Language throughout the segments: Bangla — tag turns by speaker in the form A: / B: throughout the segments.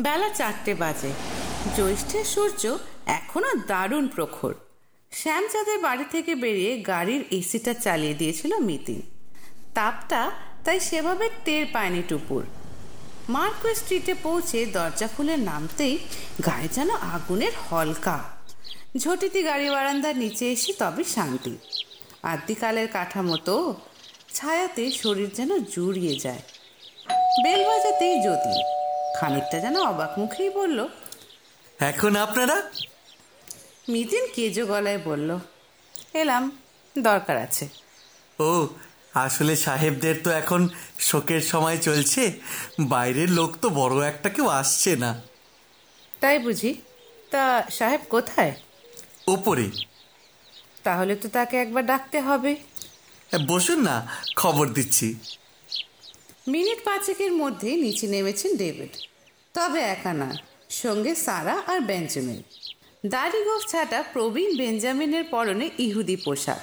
A: বেলা চারটে বাজে। জ্যৈষ্ঠের সূর্য এখনও দারুণ প্রখর। শ্যামচাঁদের বাড়ি থেকে বেরিয়ে গাড়ির এসিটা চালিয়ে দিয়েছিল মিতিন। তাপটা তাই সেভাবে টের পায়নি টুপুর। মার্কো স্ট্রিটে পৌঁছে দরজা খুলে নামতেই গায়ে যেন আগুনের হলকা। ঝটিতি গাড়ি বারান্দার নিচে এসে তবে শান্তি। আদ্যিকালের কাঠামো তো ছায়াতে শরীর যেন জুড়িয়ে যায়। বেল বাজাতেই জ্যোতি। খানিকটা যেন অবাক মুখেই বলল
B: এখন আপনারা?
A: মিতিন কেজো গলায় বলল এলাম দরকার আছে।
B: ও আসলে সাহেবদের তো এখন শোকের সময় চলছে বাইরের লোক তো বড় একটা কেউ আসছে না।
A: তাই বুঝি তা সাহেব কোথায়?
B: ওপরে
A: তাহলে তো তাকে একবার ডাকতে হবে।
B: বসুন না খবর দিচ্ছি।
A: মিনিট পাঁচেকের মধ্যে নিচে নেমেছেন ডেভিড। তবে একা না, সঙ্গে সারা আর বেঞ্জামিন। দাড়ি গোফ ছাটা প্রবীণ বেঞ্জামিনের পরনে ইহুদি পোশাক।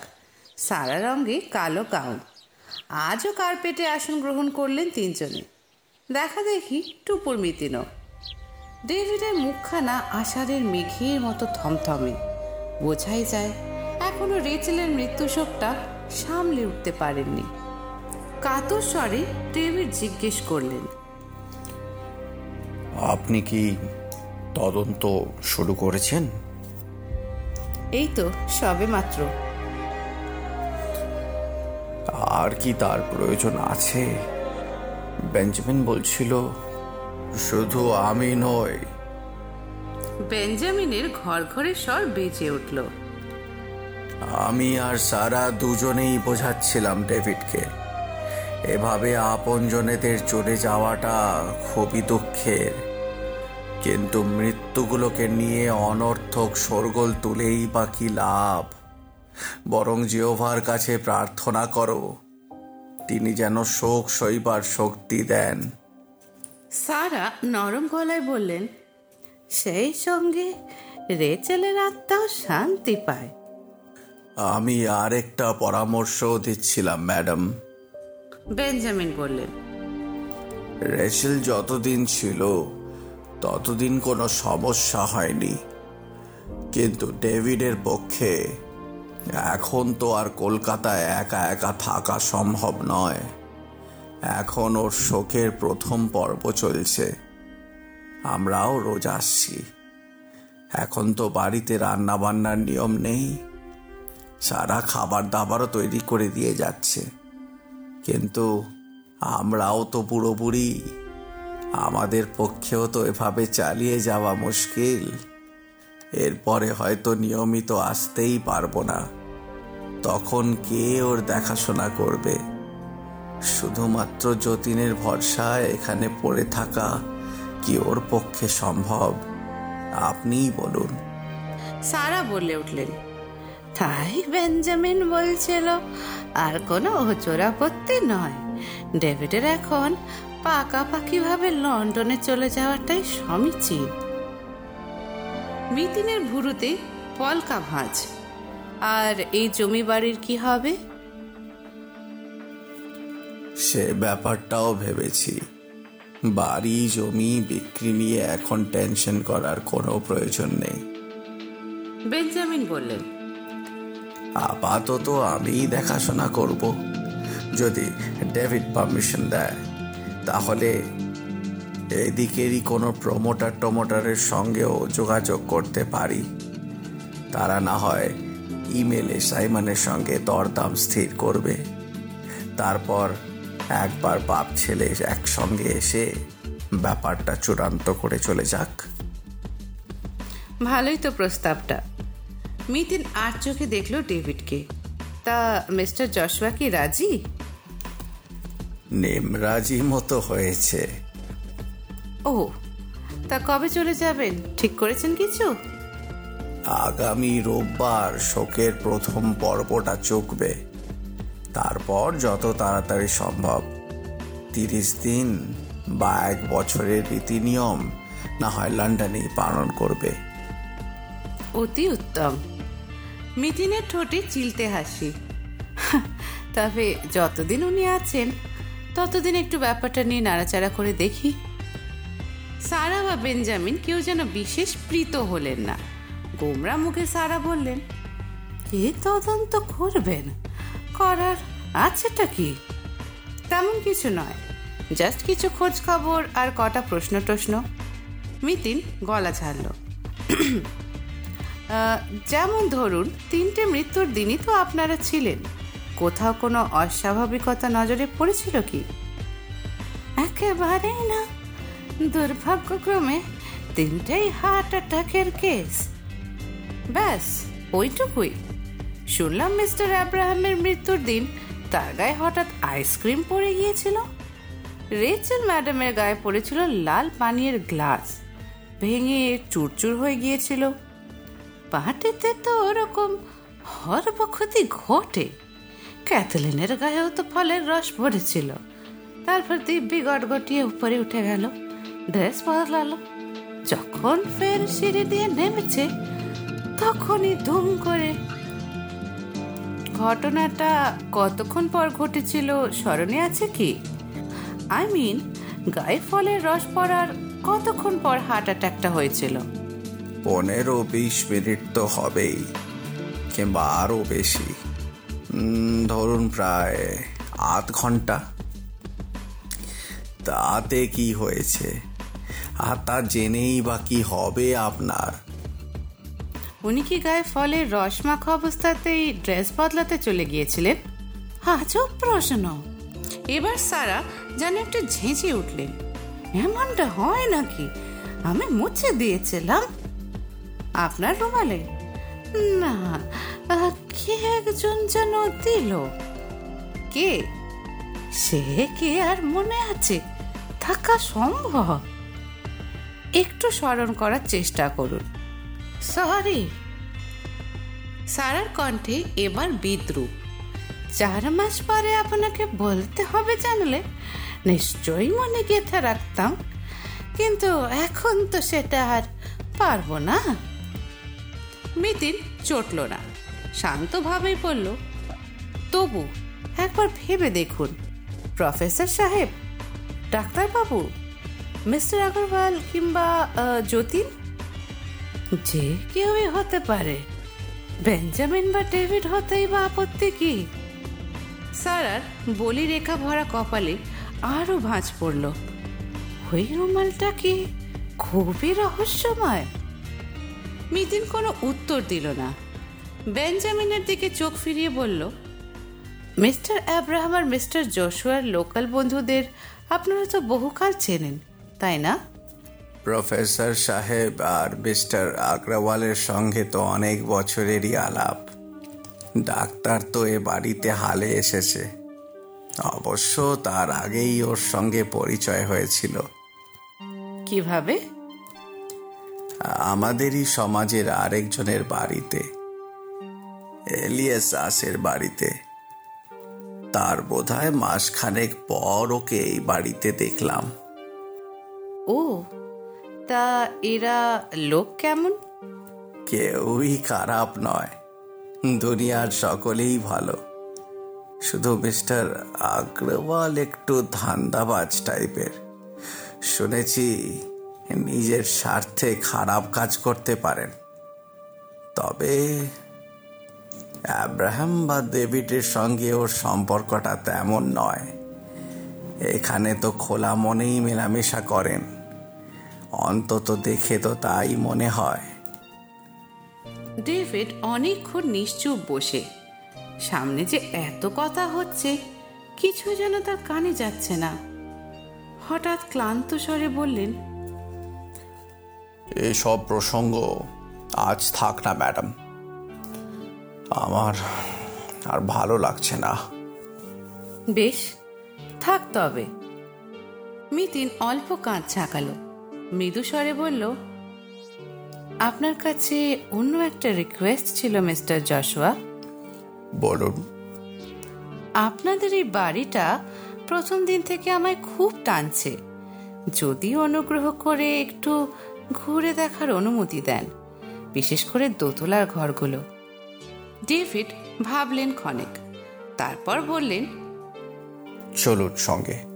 A: সারা রঙে কালো গাউন। আজও কার্পেটে আসন গ্রহণ করলেন তিনজনে। দেখা দেখি টুপুর মিতিনও। ডেভিডের মুখখানা আষাঢ়ের মেঘের মতো থমথমে। বোঝাই যায়, এখনও রেচেলের মৃত্যুশোকটা সামলে উঠতে পারেননি। কাতর স্বরে ডেভিড জিজ্ঞেস করলেন
C: আপনি কি তদন্ত শুরু করেছেন?
A: এই তো সবে মাত্র।
C: আর কি তার প্রয়োজন আছে? বেঞ্জামিন বলছিল শুধু আমি নই।
A: বেঞ্জামিনের ঘর ঘরে স্বর বেজে উঠল।
C: আমি আর সারা দুজনেই বোঝাচ্ছিলাম ডেভিডকে। এভাবে আপনজনেদের চলে যাওয়াটা খুবই দুঃখের। কিন্তু মৃত্যুগুলোকে নিয়ে অনর্থক সরগোল তুলেই বা কি লাভ? বরং জিওভার কাছে প্রার্থনা করো তিনি যেন শোক সইবার শক্তি দেন।
A: সারা নরম গলায় বললেন সেই সঙ্গে রেচেলের আত্মাও শান্তি পায়।
C: আমি আরেকটা পরামর্শও দিচ্ছিলাম ম্যাডাম।
A: বেঞ্জামিন বললেন
C: রেচেল যতদিন ছিল, ততদিন কোনো সমস্যা হয়নি। কিন্তু ডেভিডের পক্ষে এখন তো আর কলকাতায় একা একা থাকা সম্ভব নয়। এখন ওর শোকের প্রথম পর্ব চলছে। আমরাও রোজ আসছি। এখন তো বাড়িতে রান্না বান্নার নিয়ম নেই। সারা খাবার দাবারও তৈরি করে দিয়ে যাচ্ছে। কিন্তু আমরাও তো পুরোপুরি। আমাদের পক্ষেও তো এভাবে চালিয়ে যাওয়া মুশকিল। এরপরে হয়তো নিয়মিত আসতেই পারব না। তখন কে ওর দেখাশোনা করবে? শুধুমাত্র যতীনের ভরসায় এখানে পড়ে থাকা কি ওর পক্ষে সম্ভব? আপনিই বলুন।
A: সারা বলে উঠলেন। তাই বেঞ্জামিন বলছিল আর কোনো অচোরাপত্তি নয়। ডেভিডের এখন পাকাপাকিভাবে লন্ডনে চলে যাওয়াটাই সমীচীন। মিতিনের ভুরুতে পলকা ভাঁজ। আর এই জমি বাড়ির কি হবে?
C: সে ব্যাপারটাও ভেবেছি। বাড়ি জমি বিক্রি নিয়ে এখন টেনশন করার কোনো প্রয়োজন নেই।
A: বেঞ্জামিন বললেন
C: আপাতত আমিই দেখাশোনা করব। যদি ডেভিড পারমিশন দেয়, তাহলে এদিকেরই কোনো প্রমোটার টমোটারের সঙ্গেও যোগাযোগ করতে পারি। তারা না হয় ইমেলে সাইমানের সঙ্গে দরদাম স্থির করবে। তারপর একবার বাপ ছেলে একসঙ্গে এসে ব্যাপারটা চূড়ান্ত করে চলে যাক।
A: ভালোই তো প্রস্তাবটা। মিতিন আর চোখে দেখল ডেভিডকে। তা মিস্টার জশোয়া কি রাজি?
C: নেমরাজি মতো হয়েছে।
A: ও তা কবে চলে যাবেন? ঠিক করেছেন কিছু?
C: আগামী রোববার শোকের প্রথম পর্বটা চুকবে। তারপর যত তাড়াতাড়ি সম্ভব। তিরিশ দিন বা এক বছরের রীতি নিয়ম না হয় লন্ডনেই পালন করবে।
A: অতি উত্তম। মিতিনের ঠোঁটে চিলতে হাসি। তবে যতদিন উনি আছেন, ততদিন একটু ব্যাপারটা নিয়ে নাড়াচাড়া করে দেখি। সারা বা বেঞ্জামিন কেউ যেন বিশেষ প্রীত হলেন না। গোমরা মুখে সারা বললেন, কে তদন্ত করবেন? করার আছেটা কি? তেমন কিছু নয়, জাস্ট কিছু খোঁজ খবর আর কটা প্রশ্ন টশ্ন মিতিন গলা ছাড়ল যেমন ধরুন, তিনটে মৃত্যুর দিনই তো আপনারা ছিলেন। কোথাও কোনো অস্বাভাবিকতা নজরে পড়েছিল কি? একেবারেই না। দুর্ভাগ্যক্রমে তিনটেই হার্ট অ্যাটাকের কেস। ব্যাস, ওইটুকুই। শুনলাম মিস্টার আব্রাহামের মৃত্যুর দিন তার গায়ে হঠাৎ আইসক্রিম পড়ে গিয়েছিল। রেচেল ম্যাডামের গায়ে পড়েছিল লাল পানীয়ের গ্লাস। ভেঙে চুরচুর হয়ে গিয়েছিল। পার্টিতে তো ওরকম হরবক্ষতি ঘটে। ক্যাথলিনের গায়েও তো ফলের রস পড়েছিল। তারপর দিব্যি গটগটিয়ে উপরে উঠে গেল, ড্রেস বদলালো। যখন ফের সিঁড়ি দিয়ে নেমেছে, তখনই ধুম করে ঘটনাটা কতক্ষণ পর ঘটেছিল স্মরণে আছে কি? আই মিন, গায়ে ফলের রস পড়ার কতক্ষণ পর হার্ট অ্যাটাকটা হয়েছিল?
C: পনেরো বিশ মিনিট তো হবেই কিংবা আরও বেশি। ধরুন প্রায় আধ ঘণ্টা। তাতে কি হয়েছে? আর তা জেনেই বা কি হবে আপনার?
A: উনি কি গায়ে ফলের রস মাখা অবস্থাতেই ড্রেস বদলাতে চলে গিয়েছিলেন? আজব প্রশ্ন। এবার সারা যেন একটু ঝেঁঝে উঠলেন। এমনটা হয় নাকি? আমি মুছে দিয়েছিলাম। আপনার রুমালে? না, কে একজন যেন দিল? কে? সে কে আর মনে আছে? থাকা সম্ভব। একটু স্মরণ করার চেষ্টা করুন। সরি। সারার কণ্ঠে এবার বিদ্রুপ। চার মাস পরে আপনাকে বলতে হবে জানলে? নিশ্চয়ই মনে গেঁথে রাখতাম। কিন্তু এখন তো সেটা আর পারব না। মিতিন চটল না। শান্তভাবেই বলল, তবু একবার ভেবে দেখুন, প্রফেসর সাহেব, ডাক্তারবাবু, মিস্টার আগরওয়াল কিংবা যতীন? যে কেউই হতে পারে, বেঞ্জামিন বা ডেভিড হতেই বা আপত্তি কি? সারার বলি রেখা ভরা কপালে আরও ভাঁজ পড়ল, ওই রুমালটা কি খুবই রহস্যময়? মিতিন কোনো উত্তর দিল না। বেঞ্জামিনের দিকে চোখ ফিরিয়ে বলল মিস্টার অ্যাব্রাহাম আর মিস্টার জশুয়ার লোকাল বন্ধুদের আপনারা তো বহুকাল চেনেন তাই না?
C: প্রফেসর সাহেব আর মিস্টার আগ্রাওয়ালের সঙ্গে তো অনেক বছরেরই আলাপ। ডাক্তার তো এ বাড়িতে হালে এসেছে। অবশ্য তার আগেই ওর সঙ্গে পরিচয় হয়েছিল।
A: কীভাবে?
C: আমাদেরই সমাজের আরেকজনের বাড়িতে এলিয়াস আসের বাড়িতে। তার বোধহয় মাসখানেক পর ওকে এই বাড়িতে দেখলাম।
A: ও তা এরা লোক কেমন?
C: কেউই খারাপ নয় দুনিয়ার সকলেই ভালো। শুধু মিস্টার আগ্রওয়াল একটু ধান্দাবাজ টাইপের। শুনেছি নিজের স্বার্থে খারাপ কাজ করতে পারেন। তবে অ্যাব্রাহাম বা ডেভিডের সঙ্গে ওর সম্পর্কটা তেমন নয়। এখানে তো খোলা মনেই মেলামেশা করেন। অন্তত দেখে তো তাই মনে হয়।
A: ডেভিড অনেকক্ষণ নিশ্চুপ বসে। সামনে যে এত কথা হচ্ছে কিছু যেন তার কানে যাচ্ছে না। হঠাৎ ক্লান্ত স্বরে বললেন
C: এসব প্রসঙ্গ আজ থাক না ম্যাডাম। আমার আর ভালো লাগছে না।
A: বেশ থাক তবে। মিতিন অল্প কাঁধ ঝাঁকালো। মৃদু স্বরে বলল আপনার কাছে অন্য একটা রিকোয়েস্ট ছিল মিস্টার জশুয়া।
C: বলুন।
A: আপনাদের এই বাড়িটা প্রথম দিন থেকে আমায় খুব টানছে। যদি অনুগ্রহ করে একটু ঘুরে দেখার অনুমতি দেন বিশেষ করে দোতলার ঘরগুলো। ডেভিড ভাবলেন ক্ষণেক তারপর বললেন
C: চলুন সঙ্গে।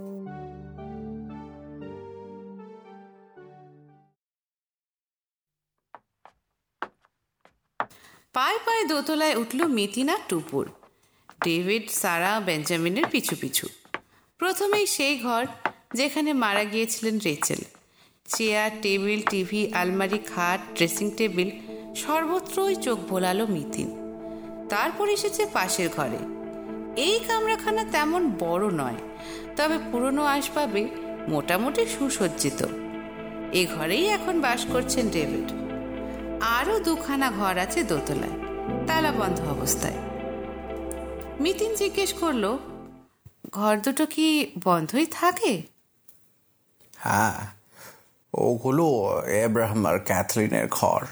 A: পায়ে পায়ে দোতলায় উঠল মিতিনা টুপুর। ডেভিড সারা বেঞ্জামিনের পিছু পিছু। প্রথমেই সেই ঘর যেখানে মারা গিয়েছিলেন রেচেল। চেয়ার, টেবিল, টিভি, আলমারি, খাট, ড্রেসিং টেবিল, সর্বত্রই চোখ বোলালো মিতিন তারপর এসেছে পাশের ঘরে। এই কামরাখানা তেমন বড় নয়, তবে পুরনো আসবাবে মোটামুটি সুসজ্জিত। এ ঘরেই এখন বাস করছেন ডেভিড। আরও দুখানা ঘর আছে দোতলায়, তালা বন্ধ অবস্থায়। মিতিন জিজ্ঞেস করল, ঘর দুটো কি বন্ধই থাকে?
C: হ্যাঁ ওগুলো এব্রাহাম আর ক্যাথলিনের ঘর।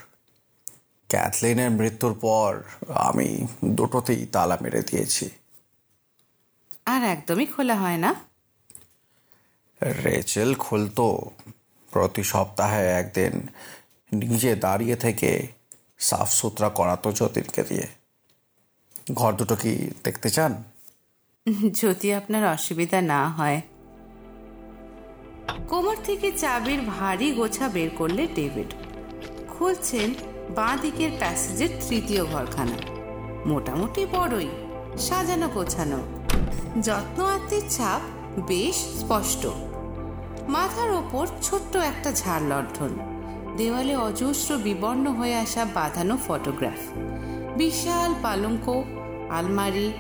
C: ক্যাথলিনের মৃত্যুর পর আমি দুটোতেই তালা মেরে দিয়েছি।
A: আর একদমই খোলা হয় না।
C: রেচেল খুলতো প্রতি সপ্তাহে একদিন। নিজে দাঁড়িয়ে থেকে সাফ সুতরা করাতো যতীনকে দিয়ে। ঘর দুটো কি দেখতে চান?
A: যদি আপনার অসুবিধা না হয়। কোমর থেকে চাবির ভারী গোছা বের করলে ডেভিড। খুলছেন বাঁ দিকের প্যাসেজের তৃতীয় ঘরখানা। মোটামুটি বড়ই, সাজানো গোছানো। যত্ন আত্মের ছাপ বেশ স্পষ্ট। মাথার ওপর ছোট্ট একটা ঝাড় লণ্ঠন। দেওয়ালে অজস্র বিবর্ণ হয়ে আসা বাঁধানো ফটোগ্রাফ। বিশাল পালঙ্ক, আলমারি,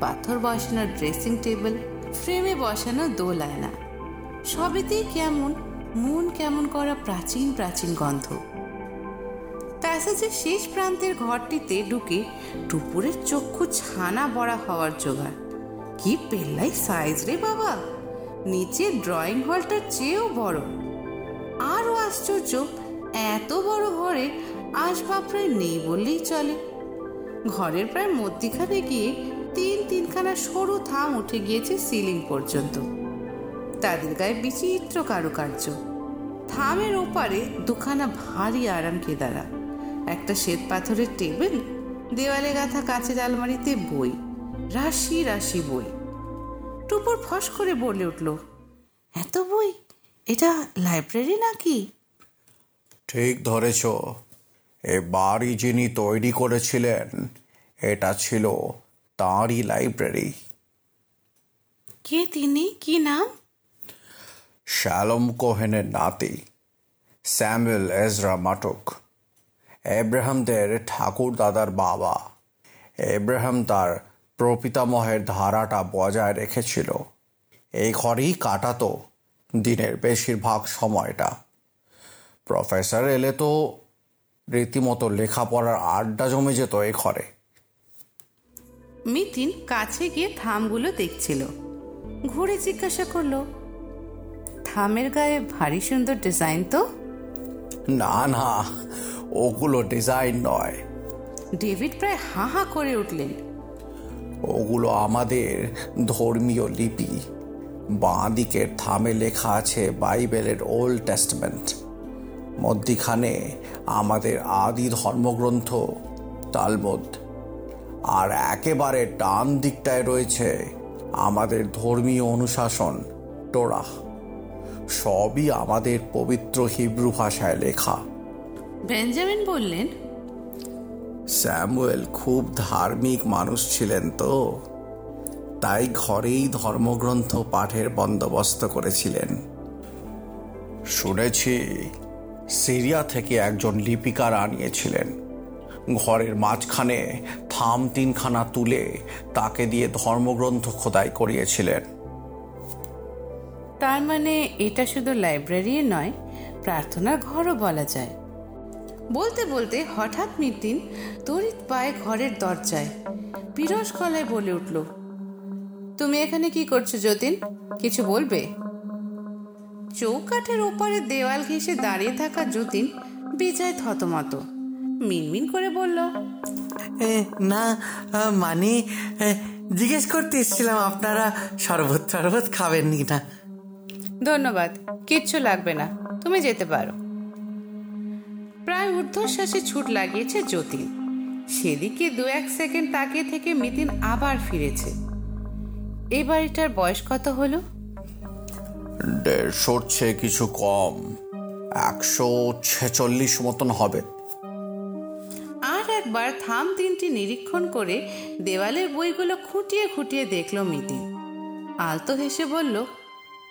A: পাথর বসানো ড্রেসিং টেবিল, ফ্রেমে বসানো দোল আয়না সবেতেই কেমন, মন কেমন করা প্রাচীন প্রাচীন গন্ধ। প্যাসেজের শেষ প্রান্তের ঘরটিতে ঢুকে টুপুরের চক্ষু ছানা বড়া হওয়ার জোগাড়। কি পেল্লাই সাইজ রে বাবা! নিচে ড্রয়িং হলটার চেয়েও বড়। আরও আশ্চর্য, এত বড় ঘরে আসবাব প্রায় নেই বললেই চলে। ঘরের প্রায় মধ্যিখানে গিয়ে তিন তিনখানা সরু থাম উঠে গিয়েছে সিলিং পর্যন্ত। তাদের গায়ে বিচিত্র কারুকার্য। থামের ওপারে দুখানা ভারী আরাম কেদারা একটা শ্বেত পাথরের টেবিল দেওয়ালে গাঁথা কাঁচের আলমারিতে বই রাশি রাশি বই। টুপুর ফস করে বলে উঠল এত বই? এটা লাইব্রেরি নাকি?
C: ঠিক ধরেছ। এ বাড়ি যিনি তৈরি করেছিলেন এটা ছিল তাঁরই লাইব্রেরি।
A: কে তিনি? কি নাম?
C: শ্যালম কোহেনের নাতি স্যামুয়েল এজরা মাটক এব্রাহামদের ঠাকুর দাদার বাবা এব্রাহাম তার প্রপিতামহের ধারাটা বজায় রেখেছিল এই ঘরেই কাটাতো দিনের বেশিরভাগ সময়টা। প্রফেসর এলে তো রীতিমতো লেখাপড়ার আড্ডা জমে যেত এ ঘরে।
A: মিতিন কাছে গিয়ে থামগুলো দেখছিল। ঘুরে জিজ্ঞাসা করল থামের গায়ে ভারী সুন্দর ডিজাইন তো?
C: না না ওগুলো ডিজাইন নয়।
A: ডেভিড প্রায় হা হা করে উঠলেন।
C: ওগুলো আমাদের ধর্মীয় লিপি। বাঁ দিকের থামে লেখা আছে বাইবেলের ওল্ড টেস্টমেন্ট। মধ্যিখানে আমাদের আদি ধর্মগ্রন্থ তালমুদ। আর একেবারে ডান দিকটায় রয়েছে আমাদের ধর্মীয় অনুশাসন টোরা সবই আমাদের পবিত্র হিব্রু ভাষায় লেখা।
A: বেঞ্জামিন বললেন
C: স্যামুয়েল খুব ধার্মিক মানুষ ছিলেন তো তাই ঘরেই ধর্মগ্রন্থ পাঠের বন্দোবস্ত করেছিলেন। শুনেছি সিরিয়া থেকে একজন লিপিকার আনিয়েছিলেন। ঘরের মাঝখানে থাম তিনখানা তুলে তাকে দিয়ে ধর্মগ্রন্থ খোদাই করিয়েছিলেন।
A: তার মানে এটা শুধু লাইব্রেরি নয়, প্রার্থনার ঘরও বলা যায়। বলতে বলতে হঠাৎ মিতিন তড়িৎ পায়ে ঘরের দরজায় বিরস গলায় বলে উঠল, তুমি এখানে কি করছ যতীন? কিছু বলবে? চৌকাঠের ওপারে দেওয়াল ঘেঁষে দাঁড়িয়ে থাকা যতীন বেজায় থতমত, মিনমিন করে বলল
B: না মানে জিজ্ঞেস করতে এসেছিলাম, আপনারা শরবত টরবত খাবেন নি না
A: ধন্যবাদ কিচ্ছু লাগবে না তুমি যেতে পারো। প্রায় ঊর্ধ্বশ্বাসে ছুট লাগিয়েছে জ্যোতি সেদিকে দু এক সেকেন্ড তাকিয়ে থেকে মিতিন আবার ফিরেছে। এই বাড়িটার বয়স কত হলো?
C: দেড়শোর চেয়ে কিছু কম একশো ছেচল্লিশ মতন হবে।
A: আর একবার থাম তিনটি নিরীক্ষণ করে দেওয়ালের বইগুলো খুঁটিয়ে খুঁটিয়ে দেখল মিতি আলতো হেসে বলল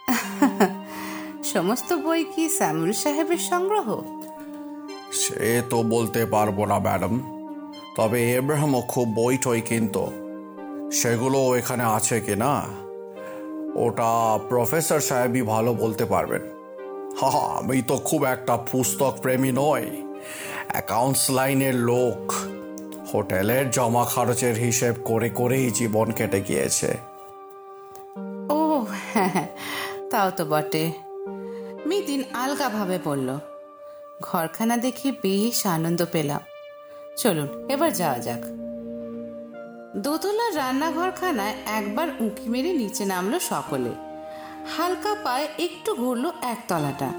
A: সমস্ত বই কি স্যামুল সাহেবের সংগ্রহ?
C: সে তো বলতে পারব না ম্যাডাম। তবে এব্রাহামও খুব বই টই কিন্তু। সেগুলো এখানে আছে কি না ওটা প্রফেসর সাহেবই ভালো বলতে পারবেন। হা হা, আমি তো খুব একটা পুস্তক প্রেমী নই। অ্যাকাউন্টস লাইনের লোক। হোটেলের জমা খরচের হিসেব করে করেই জীবন কেটে গিয়েছে।
A: ও হ্যাঁ। তাও তো বটে। মিতিন আলগাভাবে বলল, ঘরখানা দেখে বেশ আনন্দ পেলাম। চলুন, এবার যাওয়া যাক। দোতলার রান্নাঘরখানায় একবার উঁকি মেরে নিচে নামলো সকলে। হালকা পায়ে একটু ঘুরলো একতলাটা।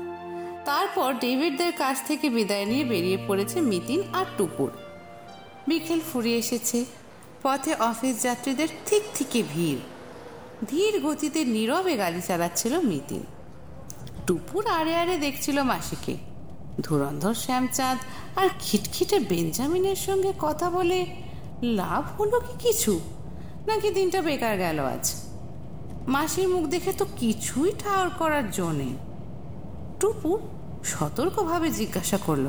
A: তারপর ডেভিডদের কাছ থেকে বিদায় নিয়ে বেরিয়ে পড়েছে মিতিন আর টুপুর বিকেল ফুরিয়ে এসেছে। পথে অফিস যাত্রীদের ঠিক থেকে ভিড়। ধীর গতিতে নীরবে গাড়ি চালাচ্ছিল মিতিন। টুপুর আড়ে আড়ে দেখছিল মাসিকে। ধুরন্ধর শ্যামচাঁদ আর খিটখিটে বেঞ্জামিনের সঙ্গে কথা বলে, লাভ হলো কি কিছু? নাকি দিনটা বেকার গেল আজ? মাসির মুখ দেখে তো কিছুই ঠাওর করার জন্যে টুপু সতর্কভাবে জিজ্ঞাসা করল,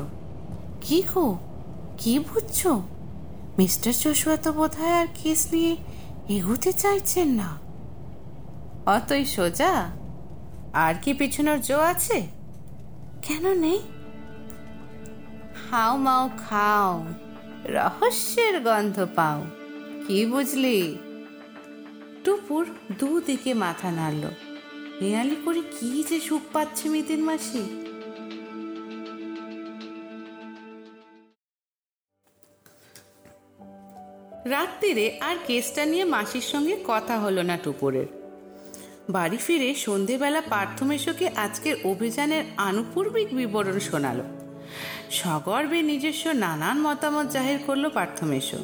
A: কি গো? কি বুঝছ? মিস্টার জশুয়া তো বোধ আর কেস নিয়ে এগোতে চাইছেন না। অতই সোজা? আর কি পিছনের জো আছে? কেন নেই? হাও মাও খাও রহস্যের গন্ধ পাও কি বুঝলি? টুপুর দুদিকে মাথা নাড়ল। হেয়ালি করে কি যে সুখ পাচ্ছে মিতিন মাসি? রাত্রিরে আর কেসটা নিয়ে মাসির সঙ্গে কথা হলো না টুপুরের। বাড়ি ফিরে সন্ধেবেলা পার্থমেশকে আজকের অভিযানের আনুপূর্বিক বিবরণ শোনালো। সগর্বে নিজস্ব নানান মতামত জাহির করল পার্থমেশ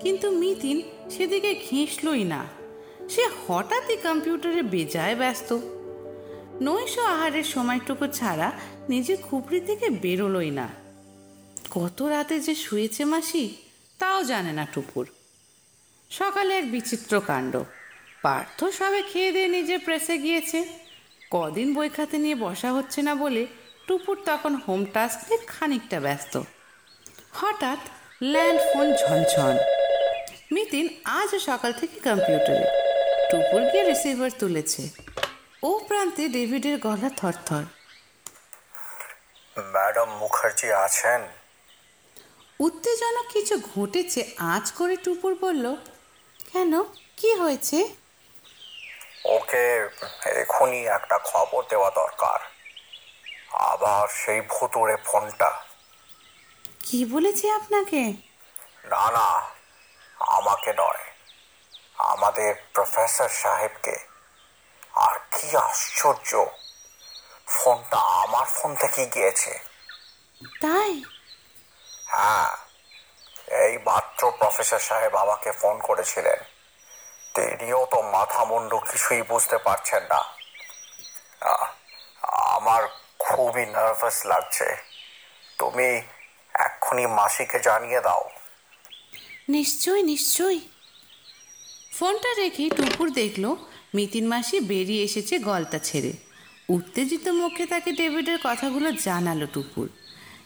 A: কিন্তু মিতিন সেদিকে ঘেঁষলই না। সে হঠাৎই কম্পিউটারে বেজায় ব্যস্ত। নৈশ আহারের সময়টুকু ছাড়া নিজে খুপড়ি থেকে বেরোলই না। কত রাতে যে শুয়েছে মাসি, তাও জানে না টুপুর। সকালে এক বিচিত্র কাণ্ড। পার্থ সবে খেয়ে দিয়ে নিজে প্রেসে গিয়েছে। কদিন বই খাতে নিয়ে বসা হচ্ছে না বলে টুপুর তখন হোম টাস্ক খানিকটা ব্যস্ত। হঠাৎ ল্যান্ড ফোন ঝনঝন। মিতিন আজও সকাল থেকে কম্পিউটারে টুপুর গিয়ে রিসিভার তুলেছে। ও প্রান্তে ডেভিডের গলা থরথর।
C: ম্যাডাম মুখার্জি আছেন?
A: উত্তেজনক কিছু ঘটেছে আজ করে টুপুর বলল কেন? কি হয়েছে?
C: ওকে এখনই একটা খবর দেওয়া দরকার। আবার সেই ভুতুড়ে ফোনটা।
A: কি বলেছি আপনাকে?
C: না না আমাকে নয়। আমাদের প্রফেসর সাহেবকে। আর কি আশ্চর্য ফোনটা আমার ফোন থেকে গিয়েছে।
A: তাই?
C: হ্যাঁ এই মাত্র প্রফেসর সাহেব আমাকে ফোন করেছিলেন। তো মাথা মুন্ডু কিছুই বুঝতে পারছেন না। আমার খুবই নার্ভাস লাগছে। তুমি এক্ষুনি মাসিকে জানিয়ে দাও।
A: নিশ্চয়ই নিশ্চয়ই ফোনটা রেখে টুপুর দেখল, মিতিন মাসি বেরিয়ে এসেছে গলতা ছেড়ে। উত্তেজিত মুখে তাকে ডেভিডের কথাগুলো জানালো টুপুর।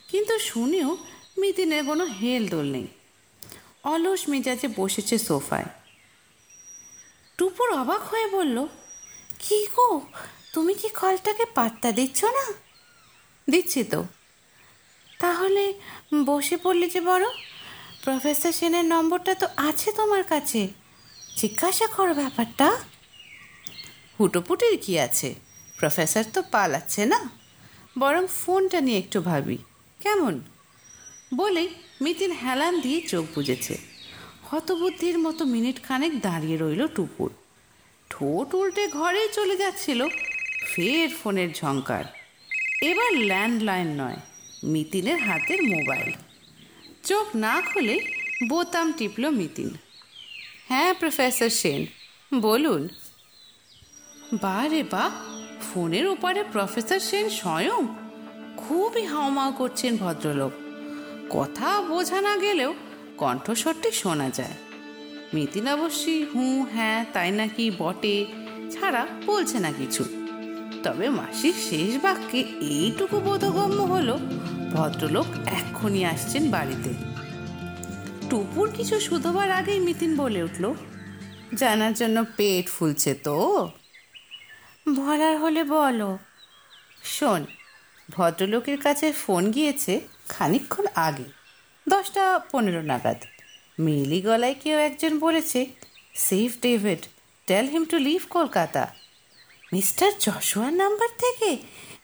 A: কিন্তু শুনেও মিতিনের কোনো হেল দোল নেই। অলস মেজাজে বসেছে সোফায়। টুপুর অবাক হয়ে বলল, কি গো, তুমি কি কলটাকে পাত্তা দিচ্ছ না? দিচ্ছি তো। তাহলে বসে পড়লে যে বড়, প্রফেসর সেনের নম্বরটা তো আছে তোমার কাছে। জিজ্ঞাসা করো ব্যাপারটা। হুটোপুটির কি আছে? প্রফেসর তো পালাচ্ছে না? বরং ফোনটা নিয়ে একটু ভাবি, কেমন? বলেই মিতিন হেলান দিয়ে চোখ বুজেছে। হতবুদ্ধির মতো মিনিট খানেক দাঁড়িয়ে রইল টুপুর ঠোঁট উল্টে ঘরেই চলে যাচ্ছিল ফের ফোনের ঝঙ্কার এবার ল্যান্ডলাইন নয় মিতিনের হাতের মোবাইল। চোখ না খুলে বোতাম টিপল মিতিন হ্যাঁ প্রফেসর সেন, বলুন। বা রে বা, ফোনের ওপারে প্রফেসর সেন স্বয়ং। খুবই হাওমাও করছেন ভদ্রলোক। কথা বোঝা না গেলেও কণ্ঠস্বরটি শোনা যায়। মিতিন অবশ্যই হুঁ হ্যাঁ তাই নাকি বটে? ছাড়া বলছে না কিছু। তবে মাসির শেষ বাক্যে এইটুকু বোধগম্য হলো, ভদ্রলোক এক্ষুনি আসছেন বাড়িতে। টুপুর কিছু শুধোবার আগেই মিতিন বলে উঠল, জানার জন্য পেট ফুলছে তো? বলার হলে বলো। শোন, ভদ্রলোকের কাছে ফোন গিয়েছে খানিকক্ষণ আগে। দশটা পনেরো নাগাদ। মেলি গলায় কেউ একজন বলেছে, safe David tell him to leave Kolkata. Mister যশোয়ার number থেকে?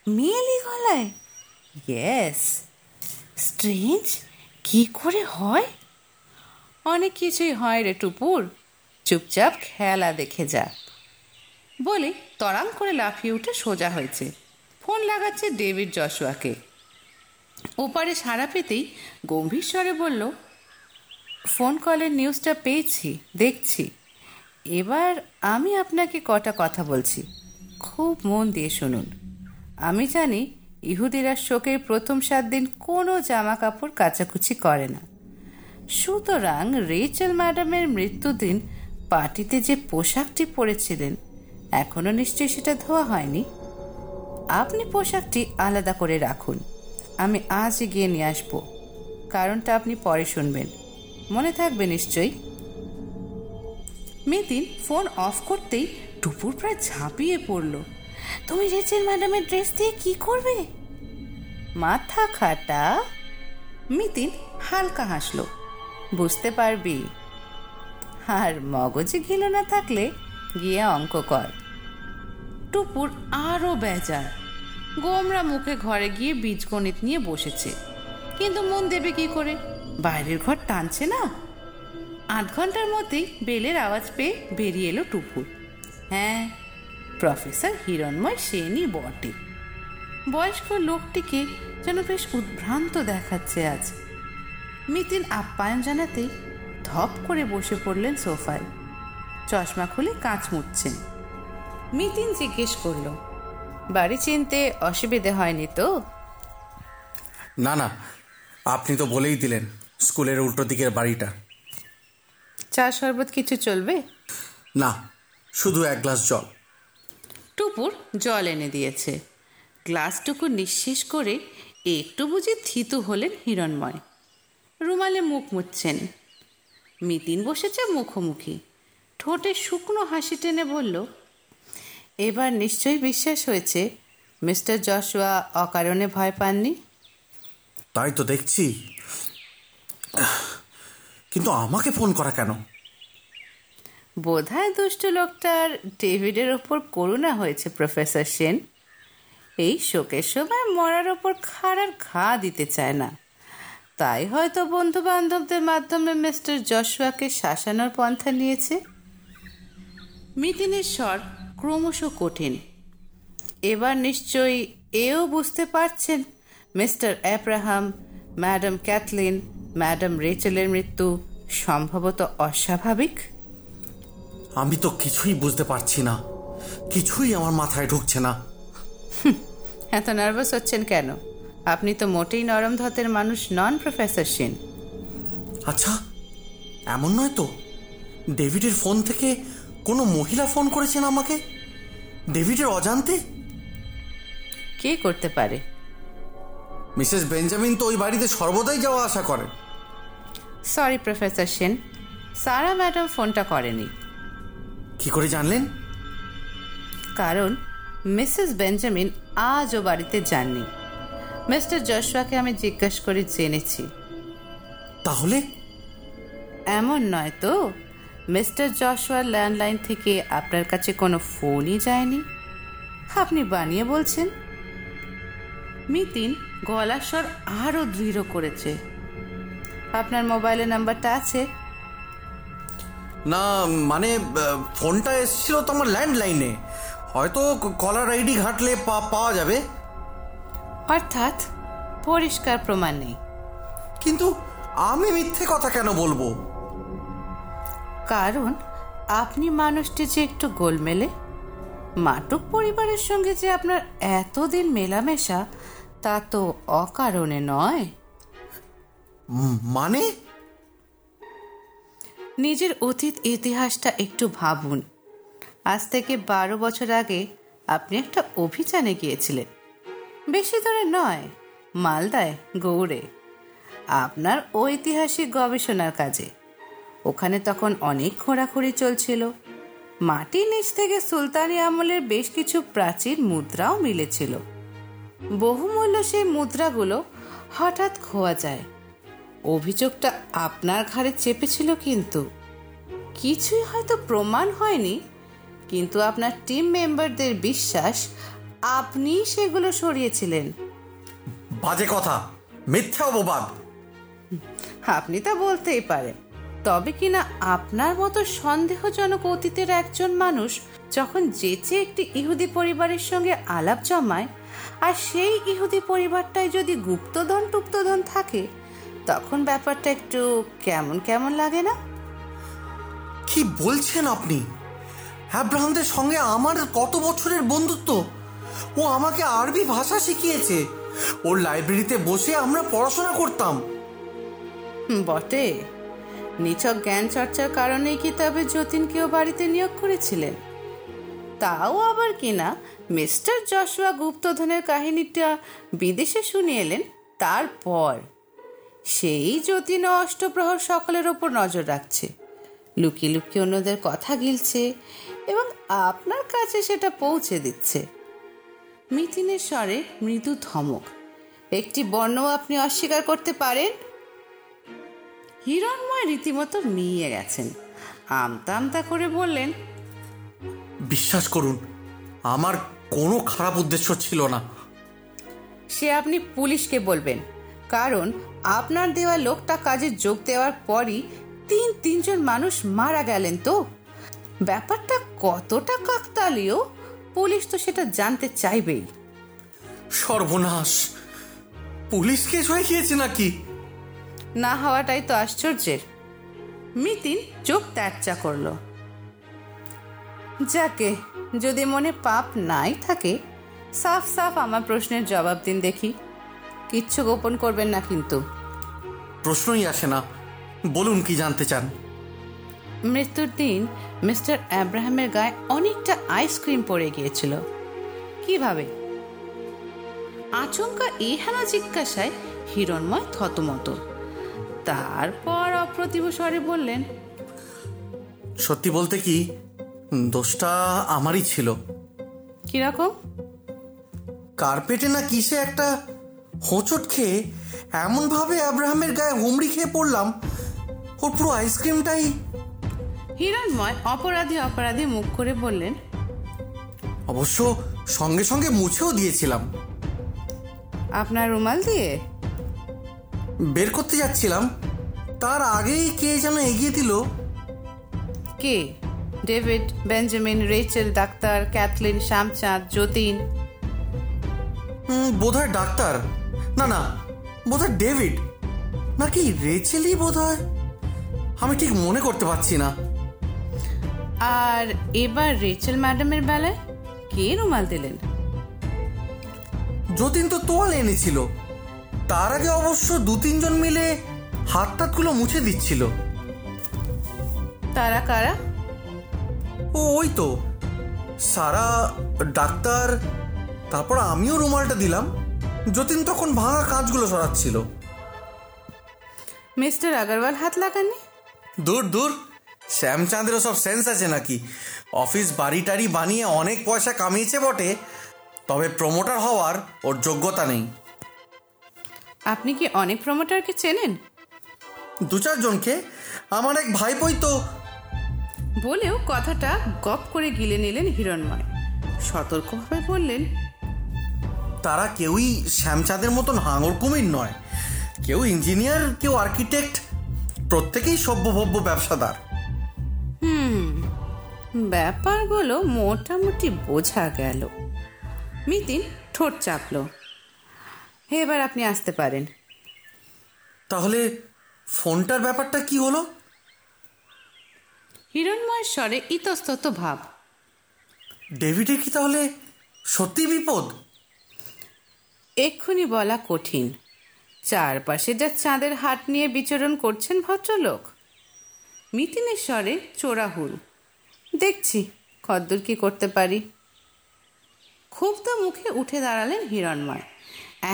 A: মেলি গলায়? ইয়েস স্ট্রেঞ্জ, কি করে হয়? অনেক কিছুই হয় রে টুপুর। চুপচাপ খেলা দেখে যা। বলে তরাং করে লাফিয়ে উঠে সোজা হয়েছে। ফোন লাগাচ্ছে ডেভিড জশুয়াকে। ওপারে সাড়া পেতেই গম্ভীর স্বরে বলল, ফোন কলের নিউজটা পেয়েছি, দেখছি। এবার আমি আপনাকে কটা কথা বলছি। খুব মন দিয়ে শুনুন। আমি জানি ইহুদিরা শোকের প্রথম সাত দিন কোনো জামা কাপড় কাচাকুচি করে না। সুতরাং রেচেল ম্যাডামের মৃত্যুদিন পার্টিতে যে পোশাকটি পরেছিলেন এখনও নিশ্চয়ই সেটা ধোয়া হয়নি? আপনি পোশাকটি আলাদা করে রাখুন। আমি আজই গিয়ে নিয়ে আসব। কারণটা আপনি পরে শুনবেন। মনে থাকবে নিশ্চয়ই। মেদিন ফোন অফ করতেই টুপুর প্রায় ঝাঁপিয়ে পড়ল। তুমি রেচেল ম্যাডামের ড্রেস দিয়ে কি করবে? মাথা খাটা? মিতিন হালকা হাসল। বুঝতে পারবি। আর মগজে ঘিলো না থাকলে গিয়ে অঙ্ক কর। টুপুর আরও বেজার। গোমরা মুখে ঘরে গিয়ে বীজগণিত নিয়ে বসেছে। কিন্তু মন দেবে কি করে? বাইরের ঘর টানছে না? আধ ঘণ্টার মধ্যেই বেলের আওয়াজ পেয়ে বেরিয়ে এলো টুপুর হ্যাঁ প্রফেসর হিরণময় সেনই বটে। বয়স্ক লোকটিকে যেন বেশ উদ্ভ্রান্ত দেখাচ্ছে আজ। মিতিন আপ্যায়ন জানাতেই ধপ করে বসে পড়লেন সোফায়। চশমা খুলে কাঁচ মুচ্ছেন মিতিন জিজ্ঞেস করল বাড়ি চিনতে অসুবিধে হয়নি তো?
C: না না। আপনি তো বলেই দিলেন স্কুলের উল্টো দিকের বাড়িটা।
A: চা শরবত কিছু চলবে?
C: না শুধু এক গ্লাস জল।
A: টুপুর জল এনে দিয়েছে। গ্লাসটুকু নিঃশেষ করে একটু বুঝি থিতু হলেন হিরণময়। রুমালে মুখ মুচ্ছেন। মিতিন বসেছে মুখোমুখি। ঠোঁটে শুকনো হাসি টেনে বলল এবার নিশ্চয়ই বিশ্বাস হয়েছে মিস্টার জশুয়া অকারণে ভয় পাননি?
C: তাই তো দেখছি। কিন্তু আমাকে ফোন করা কেন?
A: বোধহয় দুষ্ট লোকটার ডেভিডের ওপর করুণা হয়েছে প্রফেসর সেন। এই শোকের সময় মরার ওপর খাড়ার ঘা দিতে চায় না। তাই হয়তো বন্ধু বান্ধবদের মাধ্যমে মিস্টার জশুয়াকে শাসানোর পন্থা নিয়েছে। মিতিনের স্বর ক্রমশ কঠিন। এবার নিশ্চয়ই এও বুঝতে পারছেন Mister Abraham madam Kathleen madam রেচেলের মৃত্যু সম্ভবত অস্বাভাবিক?
C: আমি তো কিছুই বুঝতে পারছি না। কিছুই আমার মাথায় ঢুকছে না।
A: এত নার্ভাস হচ্ছেন কেন? আপনি তো মোটেই নরম ধতের মানুষ নন প্রফেসর সেন।
C: আচ্ছা এমন নয় তো? ডেভিডের ফোন থেকে কোনো মহিলা ফোন করেছেন আমাকে? ডেভিডের অজান্তে?
A: কে করতে পারে?
C: মিসেস বেঞ্জামিন তো ওই বাড়িতে সর্বদাই যাওয়া আসা করেন।
A: Sorry professor Sen. Sarah madam ফোনটা করেনি।
C: কি করে জানলেন?
A: কারণ মিসেস বেঞ্জামিন আজও বাড়িতে যাননি। মিস্টার জশুয়াকে আমি জিজ্ঞাসা করে জেনেছি।
C: তাহলে?
A: এমন নয় তো? মিস্টার জশুয়ার ল্যান্ডলাইন থেকে আপনার কাছে কোনো ফোনই যায়নি? আপনি বানিয়ে বলছেন। মিতিন গলার স্বর আরও দৃঢ় করেছে। আপনার মোবাইলের নাম্বারটা আছে?
C: না মানে ফোনটা এসেছিল তো আমার ল্যান্ডলাইনে। হয়তো কলার আইডি ঘাটলে পাওয়া যাবে।
A: অর্থাৎ পরিষ্কার প্রমাণ নেই।
C: কিন্তু আমি মিথ্যে কথা কেন বলব?
A: কারণ আপনি মানুষটি যে একটু গোলমেলে মাটুক পরিবারের সঙ্গে যে আপনার এতদিন মেলামেশা তা তো অকারণে নয়।
C: মানে?
A: নিজের অতীত ইতিহাসটা একটু ভাবুন। আজ থেকে বারো বছর আগে আপনি একটা অভিযানে গিয়েছিলেন। বেশি দূরে নয় মালদায় গৌড়ে। আপনার ঐতিহাসিক গবেষণার কাজে। ওখানে তখন অনেক খোঁড়াখুড়ি চলছিল। মাটির নিচ থেকে সুলতানি আমলের বেশ কিছু প্রাচীন মুদ্রাও মিলেছিল। বহুমূল্য সেই মুদ্রাগুলো হঠাৎ খোয়া যায়। অভিযোগটা আপনার ঘাড়ে চেপেছিল কিন্তু। কিছুই হয়তো প্রমাণ হয়নি কিন্তু আপনার টিম মেম্বারদের বিশ্বাস আপনিই সেগুলো সরিয়েছিলেন।
C: বাজে কথা মিথ্যা অপবাদ।
A: আপনি তা বলতেই পারেন। তবে কিনা আপনার মতো সন্দেহজনক অতীতের একজন মানুষ যখন যেচে একটি ইহুদি পরিবারের সঙ্গে আলাপ জমায় আর সেই ইহুদি পরিবারটায় যদি গুপ্তধন টুপ্তধন থাকে তখন ব্যাপারটা একটু কেমন কেমন লাগে না?
C: কি বলছেন আপনি? অ্যাব্রাহামদের সঙ্গে আমার কত বছরের বন্ধুত্ব? ও আমাকে আরবি ভাষা শিখিয়েছে। ওর লাইব্রেরিতে বসে আমরা পড়াশোনা করতাম।
A: বটে। নিছক জ্ঞান চর্চার কারণেই কি তবে যতীনকেও বাড়িতে নিয়োগ করেছিলেন? তাও আবার কিনা? মিস্টার যশোয়া গুপ্তধনের কাহিনীটা বিদেশে শুনে এলেন, তারপর। সেই যতীন অষ্টপ্রহর সকলের ওপর নজর রাখছে। লুকিয়ে লুকিয়ে অন্যদের কথা গিলছে এবং আপনার কাছে সেটা পৌঁছে দিচ্ছে। মিতিনের স্বরে মৃদু ধমক। একটি বর্ণও আপনি অস্বীকার করতে পারেন? হিরণময় রীতিমতো মিয়ে গেছেন। আমতা আমতা করে বললেন
C: বিশ্বাস করুন আমার কোনো খারাপ উদ্দেশ্য ছিল না।
A: সে আপনি পুলিশকে বলবেন কারণ আপনার দেওয়া লোকটা কাজে যোগ দেওয়ার পরই তিন তিনজন মানুষ মারা গেলেন তো। ব্যাপারটা কতটা কাকতালীয় পুলিশ তো সেটা জানতে চাইবেই।
C: সর্বনাশ পুলিশ কেস হয়ে গিয়েছে নাকি?
A: না হওয়াটাই তো আশ্চর্যের। মিতিন চোখ ত্যাচা করল। যাকে যদি মনে পাপ নাই থাকে সাফ সাফ আমার প্রশ্নের জবাব দিন দেখি। কিচ্ছু গোপন করবেন না কিন্তু।
C: প্রশ্নই আসে না। বলুন কি জানতে চান?
A: মৃত্যুর দিন মিস্টার অ্যাব্রাহামের গায়ে অনেকটা আইসক্রিম পড়ে গিয়েছিল। কীভাবে? আচমকা এহানা জিজ্ঞাসায় হিরণময় থতমত। তারপর অপ্রতিভ স্বরে বললেন
C: সত্যি বলতে কি দোষটা আমারই ছিল।
A: কীরকম?
C: কার্পেটে না কিসে একটা হোঁচট খেয়ে এমনভাবে আব্রাহামের গায়ে হুমড়ি খেয়ে পড়লাম ওর পুরো আইসক্রিমটাই।
A: হিরণময় অপরাধী অপরাধী মুখ করে বললেন
C: অবশ্য সঙ্গে সঙ্গে মুছেও দিয়েছিলাম।
A: আপনার রুমাল দিয়ে?
C: বের করতে যাচ্ছিলাম তার আগেই কে যেন এগিয়ে দিল?
A: কে? David Benjamin Rachel doctor Kathleen Shyamchand Jatin.
C: বোধহয় ডাক্তার। না না বোধহয় ডেভিড। নাকি রেচেলই বোধহয়? আমি ঠিক মনে করতে পারছি না।
A: আর এবার রেচেল ম্যাডামের বেলায় কে রুমাল দিলেন?
C: যতীন তো তোয়াল এনেছিল। তার আগে অবশ্য দু তিনজন মিলে হাত টাতগুলো মুছে দিচ্ছিল।
A: তারা কারা?
C: ও ওই তো। সারা ডাক্তার তারপর আমিও রুমালটা দিলাম। যতীন তখন ভাঙা কাঁচগুলো সরাচ্ছিল।
A: মিস্টার আগরওয়াল হাত লাগাননি?
C: দূর দূর। শ্যামচাঁদেরও সব সেন্স আছে নাকি? অফিস বাড়ি টাড়ি বানিয়ে অনেক পয়সা কামিয়েছে বটে। তবে প্রমোটার হওয়ার ওর যোগ্যতা নেই।
A: আপনি কি অনেক প্রমোটারকে চেনেন?
C: দু চারজনকে? আমার এক ভাই ভাইপোই তো।
A: বলেও কথাটা গপ করে গিলে নিলেন হিরণময়। সতর্কভাবে বললেন
C: তারা কেউই শ্যামচাঁদের মতন হাঙর কুমির নয়। কেউ ইঞ্জিনিয়ার কেউ আর্কিটেক্ট। প্রত্যেকেই সভ্যভব্য ব্যবসাদার।
A: হুম ব্যাপারগুলো মোটামুটি বোঝা গেল। মিতিন ঠোঁট চাপলো। এবার আপনি আসতে পারেন।
C: তাহলে ফোনটার ব্যাপারটা কি হলো?
A: হিরণময়ের স্বরে ইতস্তত ভাব।
C: ডেভিডের কি তাহলে সত্যি বিপদ?
A: এক্ষুনি বলা কঠিন। চারপাশে যা চাঁদের হাট নিয়ে বিচরণ করছেন ভদ্রলোক। মিতিনের স্বরে চোরাহুল। দেখছি কদ্দূর কি করতে পারি। ক্ষুব্ধ মুখে উঠে দাঁড়ালেন হিরণময়।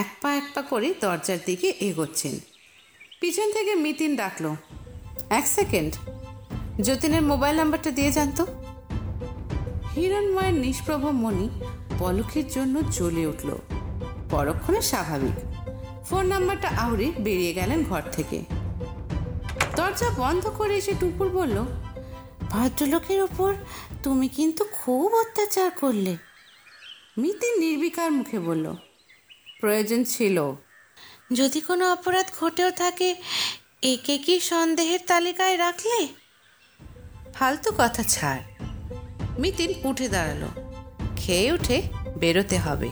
A: এক পা এক পা করে দরজার দিকে এগোচ্ছেন। পিছন থেকে মিতিন ডাকলো, এক সেকেন্ড, যতীনের মোবাইল নাম্বারটা দিয়ে জানতো হিরণময়ের নিষ্প্রভ মণি পলকের জন্য জ্বলে উঠল। পরক্ষণে স্বাভাবিক, ফোন নাম্বারটা আউড়ে বেরিয়ে গেলেন ঘর থেকে। দরজা বন্ধ করে এসে টুপুর বলল, ভদ্রলোকের ওপর তুমি কিন্তু খুব অত্যাচার করলে। মিতিন নির্বিকার মুখে বলল প্রয়োজন ছিল। যদি কোনো অপরাধ ঘটেও থাকে একে কি সন্দেহের তালিকায় রাখলে? ফালতু কথা ছাড়। মিতিন উঠে দাঁড়াল। খেয়ে উঠে বেরোতে হবে।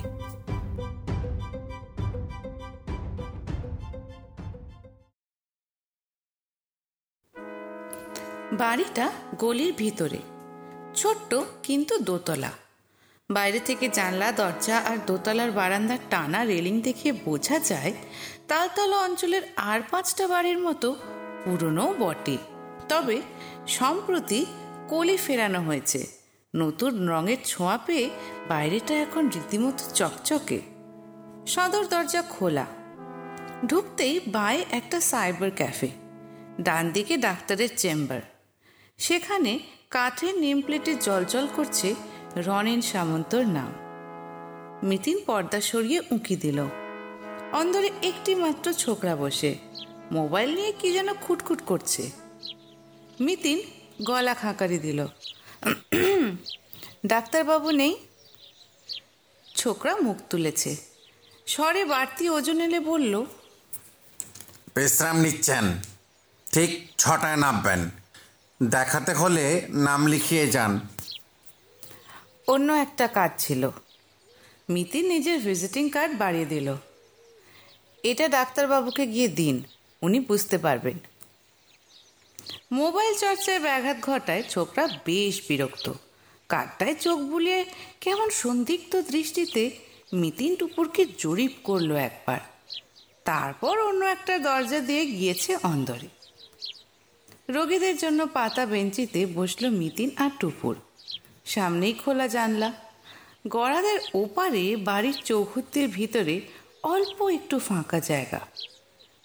A: বাড়িটা গলির ভিতরে ছোট্ট কিন্তু দোতলা। বাইরে থেকে জানলা, দরজা আর দোতলার বারান্দার টানা রেলিং দেখে বোঝা যায়, তালতলা অঞ্চলের আর পাঁচটা বাড়ির মতো পুরনো বটে। তবে সম্প্রতি কলি ফেরানো হয়েছে। নতুন রঙের ছোঁয়া পেয়ে বাইরেটা এখন রীতিমতো চকচকে। সদর দরজা খোলা। ঢুকতেই বায়ে একটা সাইবার ক্যাফে, ডান দিকে ডাক্তারের চেম্বার। সেখানে কাঠের নেম প্লেটে জলজল করছে রনেন সামন্তর নাম। মিতিন পর্দা সরিয়ে উঁকি দিল। অন্দরে একটি মাত্র ছোকরা বসে। মোবাইল নিয়ে কি যেন খুটখুট করছে। মিতিন গলা খাঁকারি দিল। ডাক্তারবাবু নেই? ছোকরা মুখ তুলেছে। স্বরে বাড়তি ওজন এলে বলল,
C: বিশ্রাম নিচ্ছেন। ঠিক ছটায় নামবেন। দেখাতে হলে নাম লিখিয়ে যান।
A: অন্য একটা কাজ ছিল। মিতি নিজের ভিজিটিং কার্ড বাড়িয়ে দিল। এটা ডাক্তারবাবুকে গিয়ে দিন, উনি বুঝতে পারবেন। মোবাইল চর্চায় ব্যাঘাত ঘটায় ছোকরা বেশ বিরক্ত। কার্ডটায় চোখ বুলিয়ে কেমন সন্দিগ্ধ দৃষ্টিতে মিতিন টুপুরকে জরিপ করল একবার। তারপর অন্য একটা দরজা দিয়ে গিয়েছে অন্দরে। রোগীদের জন্য পাতা বেঞ্চিতে বসল মিতিন আর টুপুর সামনেই খোলা জানলা। গড়াদের ওপারে বাড়ির চৌহদ্দির ভিতরে অল্প একটু ফাঁকা জায়গা।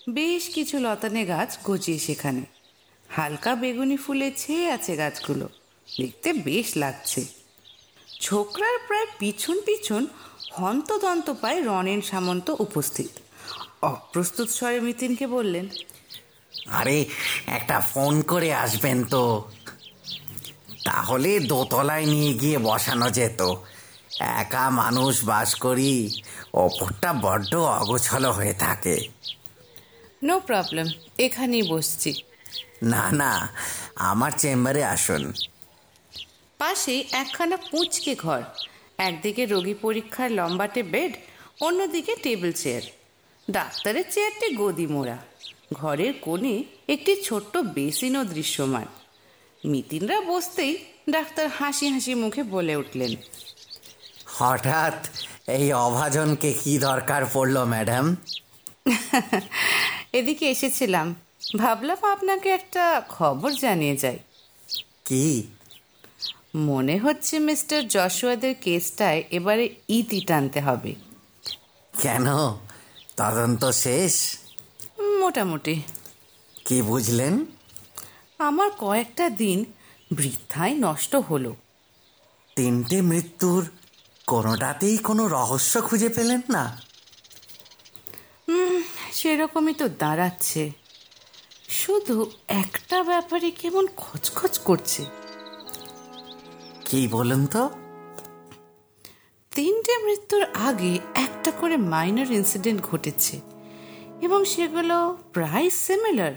A: বেশ কিছু লতানে গাছ গজিয়ে সেখানে। হালকা বেগুনি ফুলে ছেয়ে আছে গাছগুলো। দেখতে বেশ লাগছে। ছোকরার প্রায় পিছন পিছন হন্তদন্ত পায় রনেন সামন্ত উপস্থিত। অপ্রস্তুত স্বরে মিতিনকে বললেন,
C: আরে, একটা ফোন করে আসবেন তো। তাহলে দোতলায় নিয়ে গিয়ে বসানো যেত। একা মানুষ বাস করি ওপরটা বড্ড অগোছল হয়ে থাকে।
A: নো প্রবলেম এখানেই বসছি।
C: না না আমার চেম্বারে আসুন।
A: পাশেই একখানা পুঁচকে ঘর। একদিকে রোগী পরীক্ষার লম্বাটে বেড অন্যদিকে টেবিল চেয়ার। ডাক্তারের চেয়ারটি গদি মোড়া ঘরের কোণে একটি ছোট্ট বেসিনও দৃশ্যমান। মিতিনরা বসতেই ডাক্তার হাসি হাসি মুখে বলে উঠলেন।
C: হঠাৎ এই অভাজনকে কি দরকার পড়ল ম্যাডাম?
A: এদিকে এসেছিলাম। ভাবলাম আপনাকে একটা খবর জানিয়ে যাই।
C: কি?
A: মনে হচ্ছে মিস্টার যশোয়াদের কেসটায় এবারে ইতি টানতে হবে।
C: কেন? তদন্ত শেষ?
A: মোটামুটি।
C: কি বুঝলেন?
A: আমার কয়েকটা দিন বৃদ্ধায় নষ্ট হলো।
C: তিনটে মৃত্যুর কোনোটাতেই কোনো রহস্য খুঁজে পেলেন না?
A: সেরকমই তো দাঁড়াচ্ছে। শুধু একটা ব্যাপারে কেমন খচখচ করছে।
C: কি বলুন তো?
A: তিনটে মৃত্যুর আগে একটা করে মাইনর ইনসিডেন্ট ঘটেছে এবং সেগুলো প্রায় সিমিলার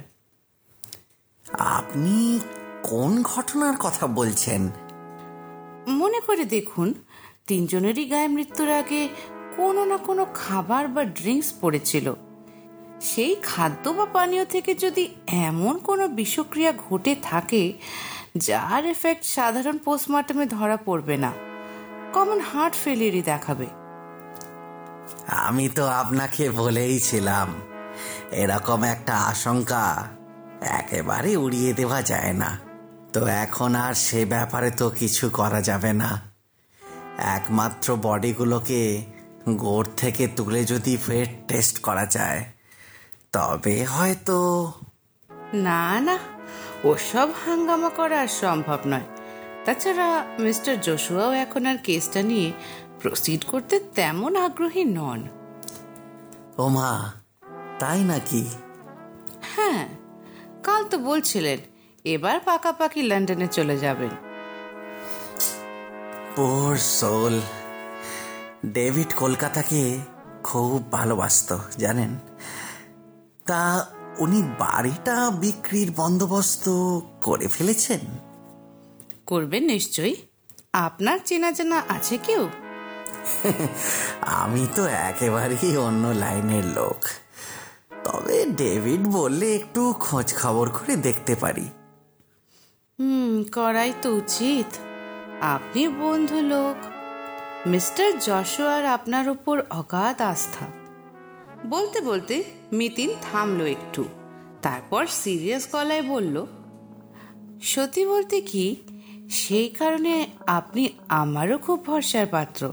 C: আপনি কোন ঘটনার কথা বলছেন?
A: মনে করে দেখুন তিনজনেরই গায়ে মৃত্যুর আগে কোনো না কোনো খাবার বা ড্রিঙ্কস পড়েছিল। সেই খাদ্য বা পানীয় থেকে যদি এমন কোনো বিষক্রিয়া ঘটে থাকে যার এফেক্ট সাধারণ পোস্টমর্টমে ধরা পড়বে না। কমন হার্ট ফেলিয়ারই দেখাবে।
C: আমি তো আপনাকে বলেইছিলাম এরকম একটা আশঙ্কা একেবারে উড়িয়ে দেওয়া যায় না। তো এখন আর সে ব্যাপারে তো কিছু করা যাবে না। একমাত্র বডিগুলোকে গোড় থেকে তুলে যদি ফের টেস্ট করা যায় তবে হয়তো
A: না না ওসব হাঙ্গামা করা আর সম্ভব নয়। তাছাড়া মিস্টার জশুয়াও এখন আর কেসটা নিয়ে প্রসিড করতে তেমন আগ্রহী নন।
C: ওমা তাই নাকি?
A: হ্যাঁ কাল তো বলছিলেন এবার পাকাপাকি লন্ডনে চলে যাবেন।
C: পোর সোল ডেভিড কলকাতাকে খুব ভালোবাসতো জানেন? তা উনি বাড়িটা বিক্রির বন্দোবস্ত করে ফেলেছেন?
A: করবেন নিশ্চয়ই। আপনার চেনা জানা আছে কেউ?
C: আমি তো একেবারেই অন্য লাইনের লোক। তবে ডেভিড বললে একটু খোঁজ খবর করে দেখতে পারি।
A: হুম করাই তো উচিত। আপনি বন্ধু লোক। মিস্টার যশোয়ার আপনার ওপর অগাধ আস্থা। বলতে বলতে মিতিন থামলো একটু। তারপর সিরিয়াস গলায় বলল সত্যি বলতে কি সেই কারণে আপনি আমারও খুব ভরসার পাত্র।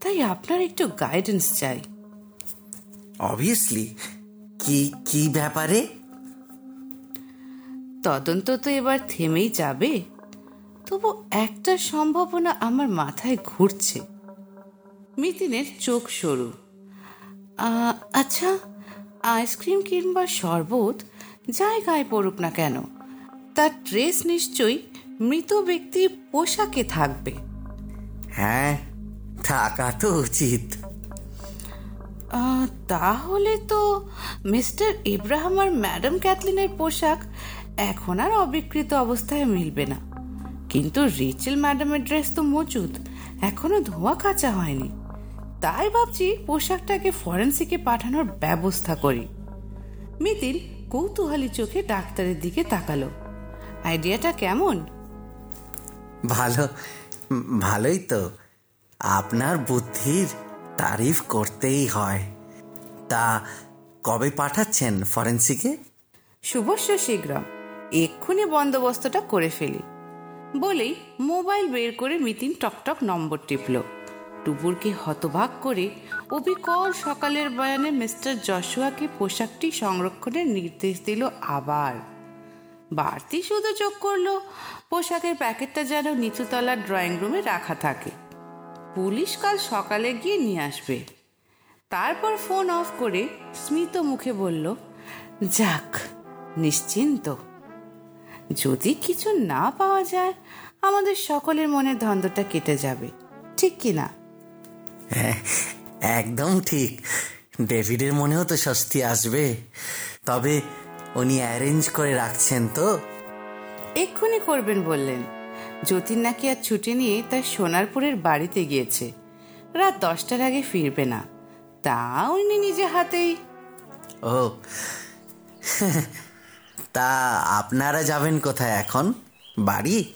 A: তাই আপনার একটু গাইডেন্স চাই।
C: অবভিয়াসলি কি কি ব্যাপারে?
A: তদন্ত তো এবার থেমেই যাবে। তবু একটা সম্ভাবনা আমার মাথায় ঘুরছে। মিতিনের চোখ সরু। আচ্ছা আইসক্রিম কিংবা শরবত যাই গায়ে পড়ুক না কেন? তার ড্রেস নিশ্চয়ই মৃত ব্যক্তির পোশাকে থাকবে।
C: হ্যাঁ থাকা তো উচিত।
A: তাহলে তো মিস্টার ইব্রাহিম আর ম্যাডাম ক্যাথলিনের পোশাক এখন আর অবিকৃত অবস্থায় মিলবে না। কিন্তু রিচেল ম্যাডামের ড্রেস তো মজুদ, এখনও ধোয়া কাচা হয়নি। তাই ভাবছি পোশাকটাকে ফরেন্সিকে পাঠানোর ব্যবস্থা করি। মিতিন কৌতূহলী চোখে ডাক্তারের দিকে তাকালো। আইডিয়াটা কেমন?
C: ভালো, ভালোই তো। আপনার বুদ্ধির তারিফ করতেই হয়। তা কবে পাঠাচ্ছেন ফরেন্সিকে?
A: শুভস্য শীঘ্রম। এক্ষুনি বন্দোবস্তটা করে ফেলি। বলেই মোবাইল বের করে মিতিন টকটক নম্বর টিপল। টুপুরকে হতবাক করে অবিকল সকালের বয়ানে মিস্টার যশুয়াকে পোশাকটি সংরক্ষণের নির্দেশ দিল আবার। বাড়তি শুধু চোখ করল, পোশাকের প্যাকেটটা যেন নিচুতলার ড্রয়িং রুমে রাখা থাকে। পুলিশ কাল সকালে গিয়ে নিয়ে আসবে। তারপর ফোন অফ করে স্মিত মুখে বলল যাক নিশ্চিন্ত। যদি কিছু না পাওয়া যায় আমাদের সকলের মনের ধন্দটা কেটে যাবে। ঠিক কি না?
C: হ্যাঁ একদম ঠিক। ডেভিডের মনেও তো স্বস্তি আসবে। তবে উনি অ্যারেঞ্জ করে রাখছেন তো?
A: এক্ষুনি করবেন বললেন। যতীন নাকি আর ছুটি নিয়ে তার সোনারপুরের বাড়িতে গিয়েছে। রাত দশটার আগে ফিরবে না। তা উনি নিজে হাতেই।
C: ও। তা আপনারা যাবেন কোথায় এখন? বাড়ি?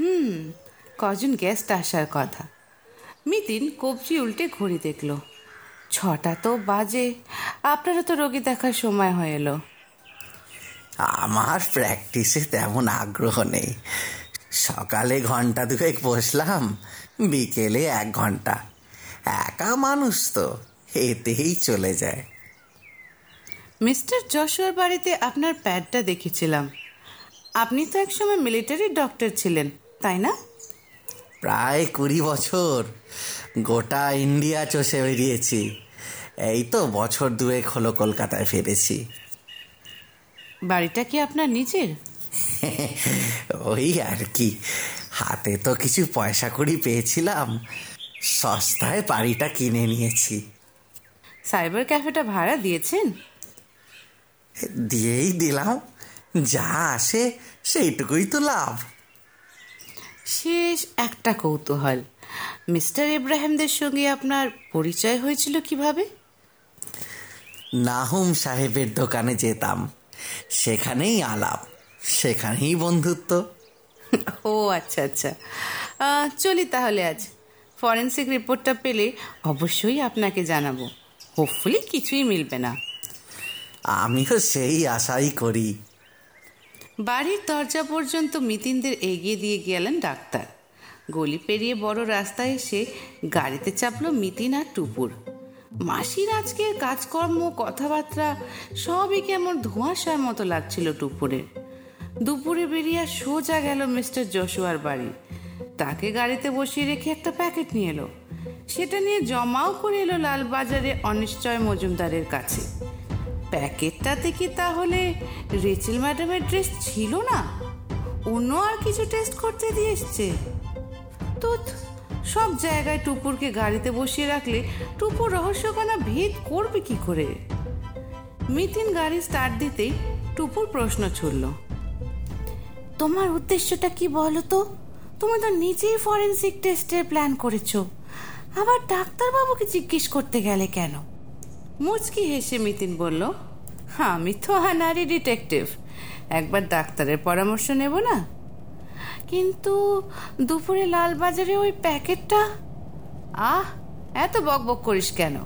A: হুম কজন গেস্ট আসার কথা। মিতিন কবজি উল্টে ঘড়ি দেখল। ছটা তো বাজে। আপনারও তো রোগী দেখার সময় হয়ে এলো।
C: আমার প্র্যাকটিসে তেমন আগ্রহ নেই। সকালে ঘণ্টা দুয়েক বসলাম বিকেলে এক ঘণ্টা। একা মানুষ তো এতেই চলে যায়।
A: মিস্টার যশোর বাড়িতে আপনার প্যাডটা দেখেছিলাম। আপনি তো একসময় মিলিটারি ডক্টর ছিলেন তাই না?
C: প্রায় কুড়ি বছর গোটা ইন্ডিয়া চষে বেরিয়েছি। এই তো বছর দুয়েক হলো কলকাতায় ফিরেছি।
A: বাড়িটা কি আপনার নিজের?
C: ওই আর কি। হাতে তো কিছু পয়সা কড়ি পেয়েছিলাম। সস্তায় বাড়িটা কিনে নিয়েছি।
A: সাইবার ক্যাফেটা ভাড়া দিয়েছেন?
C: দিয়েই দিলাম। যা আসে সেইটুকুই তো লাভ।
A: শেষ একটা কৌতূহল। মিস্টার ইব্রাহিমদের সঙ্গে আপনার পরিচয় হয়েছিল কীভাবে?
C: নাহুম সাহেবের দোকানে যেতাম। সেখানেই আলাপ। সেখানেই বন্ধুত্ব।
A: ও আচ্ছা আচ্ছা। চলি তাহলে আজ। ফরেন্সিক রিপোর্টটা পেলে অবশ্যই আপনাকে জানাব। হোপফুলি কিছুই মিলবে না।
B: আমিও সেই আশাই করি।
A: বাড়ির দরজা পর্যন্ত মিতিনদের এগিয়ে দিয়ে গেলেন ডাক্তার। গলি পেরিয়ে বড় রাস্তায় এসে গাড়িতে চাপলো মিতিন আর টুপুর। মাসির আজকের কাজকর্ম কথাবার্তা সবই কেমন ধোঁয়াশার মতো লাগছিল টুপুরের। দুপুরে বেরিয়ে সোজা গেল মিস্টার জশুয়ার বাড়ি। তাকে গাড়িতে বসিয়ে রেখে একটা প্যাকেট নিয়ে এলো। সেটা নিয়ে জমাও করে এলো লালবাজারে অনিশ্চয় মজুমদারের কাছে। প্যাকেটটাতে কি তাহলে রেচেল ম্যাডামের ড্রেস ছিল না? অন্য আর কিছু টেস্ট করতে দিয়ে এসছে। তো সব জায়গায় টুপুরকে গাড়িতে বসিয়ে রাখলে টুপুর রহস্যখানা ভেদ করবে কি করে? মিতিন গাড়ি স্টার্ট দিতেই টুপুর প্রশ্ন ছুড়ল। তোমার উদ্দেশ্যটা কি বলো তো? তুমি তো নিজেই ফরেন্সিক টেস্টের প্ল্যান করেছ। আবার ডাক্তারবাবুকে জিজ্ঞেস করতে গেলে কেন? মুচকি হেসে মিতিন বলল, আমি তো আনারি ডিটেকটিভ একবার ডাক্তারের পরামর্শ নেব না? কিন্তু দুপুরে লালবাজারে ওই প্যাকেটটা? আহ, এত বকবক করিস কেন?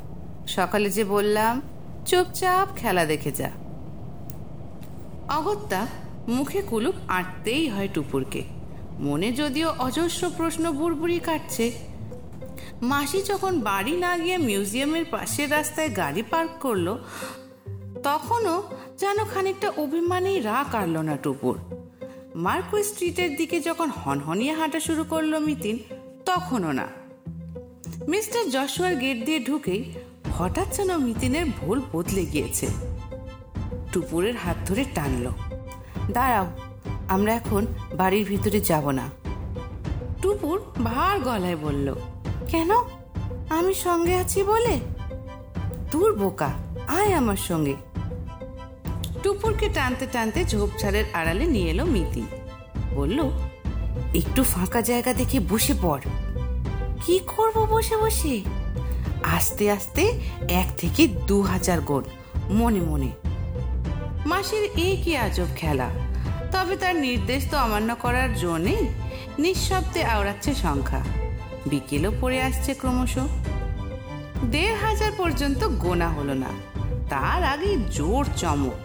A: সকালে যে বললাম, চুপচাপ খেলা দেখে যা। অগত্যা মুখে কুলুপ আঁটতেই হয় টুপুরকে। মনে যদিও অজস্র প্রশ্ন বুড়বুড়ি কাটছে। মাসি যখন বাড়ি না গিয়ে মিউজিয়ামের পাশের রাস্তায় গাড়ি পার্ক করল, তখনও যেন খানিকটা অভিমানেই রা কাটল না টুপুর। মার্কো স্ট্রিটের দিকে যখন হনহনিয়ে হাঁটা শুরু করল মিতিন, তখনও না। মিস্টার যশোয়ার গেট দিয়ে ঢুকেই হঠাৎ যেন মিতিনের ভুল বদলে গিয়েছে। টুপুরের হাত ধরে টানল। দাঁড়াও আমরা এখন বাড়ির ভিতরে যাব না। টুপুর ভার গলায় বলল কেন? আমি সঙ্গে আছি বলে? দূর বোকা আয় আমার সঙ্গে। টুপুরকে টানতে টানতে ঝোপঝাড়ের আড়ালে নিয়ে এলো মিতি। বলল একটু ফাঁকা জায়গা দেখে বসে পড়। কি করব বসে বসে? আস্তে আস্তে এক থেকে দু হাজার গোল মনে মনে। মাসির এই কি আজব খেলা। তবে তার নির্দেশ তো অমান্য করার জন্যেই নিঃশব্দে আওড়াচ্ছে সংখ্যা। বিকেলও পড়ে আসছে ক্রমশ। দেড় হাজার পর্যন্ত গোনা হলো না, তার আগে জোর চমক,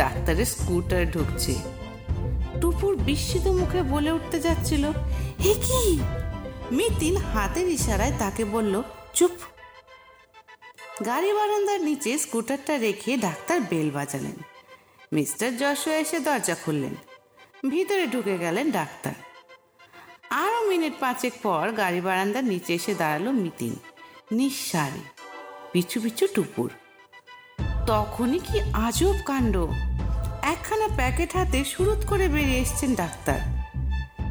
A: ডাক্তারের স্কুটার ঢুকছে। টুপুর বিস্মিত মুখে বলে উঠতে যাচ্ছিল হে কি? মিতিন হাতের ইশারায় তাকে বলল, চুপ। গাড়ি বারান্দার নিচে স্কুটারটা রেখে ডাক্তার বেল বাজালেন। মিস্টার যশোয়া এসে দরজা খুললেন। ভিতরে ঢুকে গেলেন ডাক্তার। আরও মিনিট পাঁচেক পর গাড়ি বারান্দার নিচে এসে দাঁড়াল মিতিন। নিঃসারে পিছু পিছু টুপুর। তখনই কি আজব কাণ্ড। একখানা প্যাকেট হাতে শুরুত করে বেরিয়ে এসছেন ডাক্তার।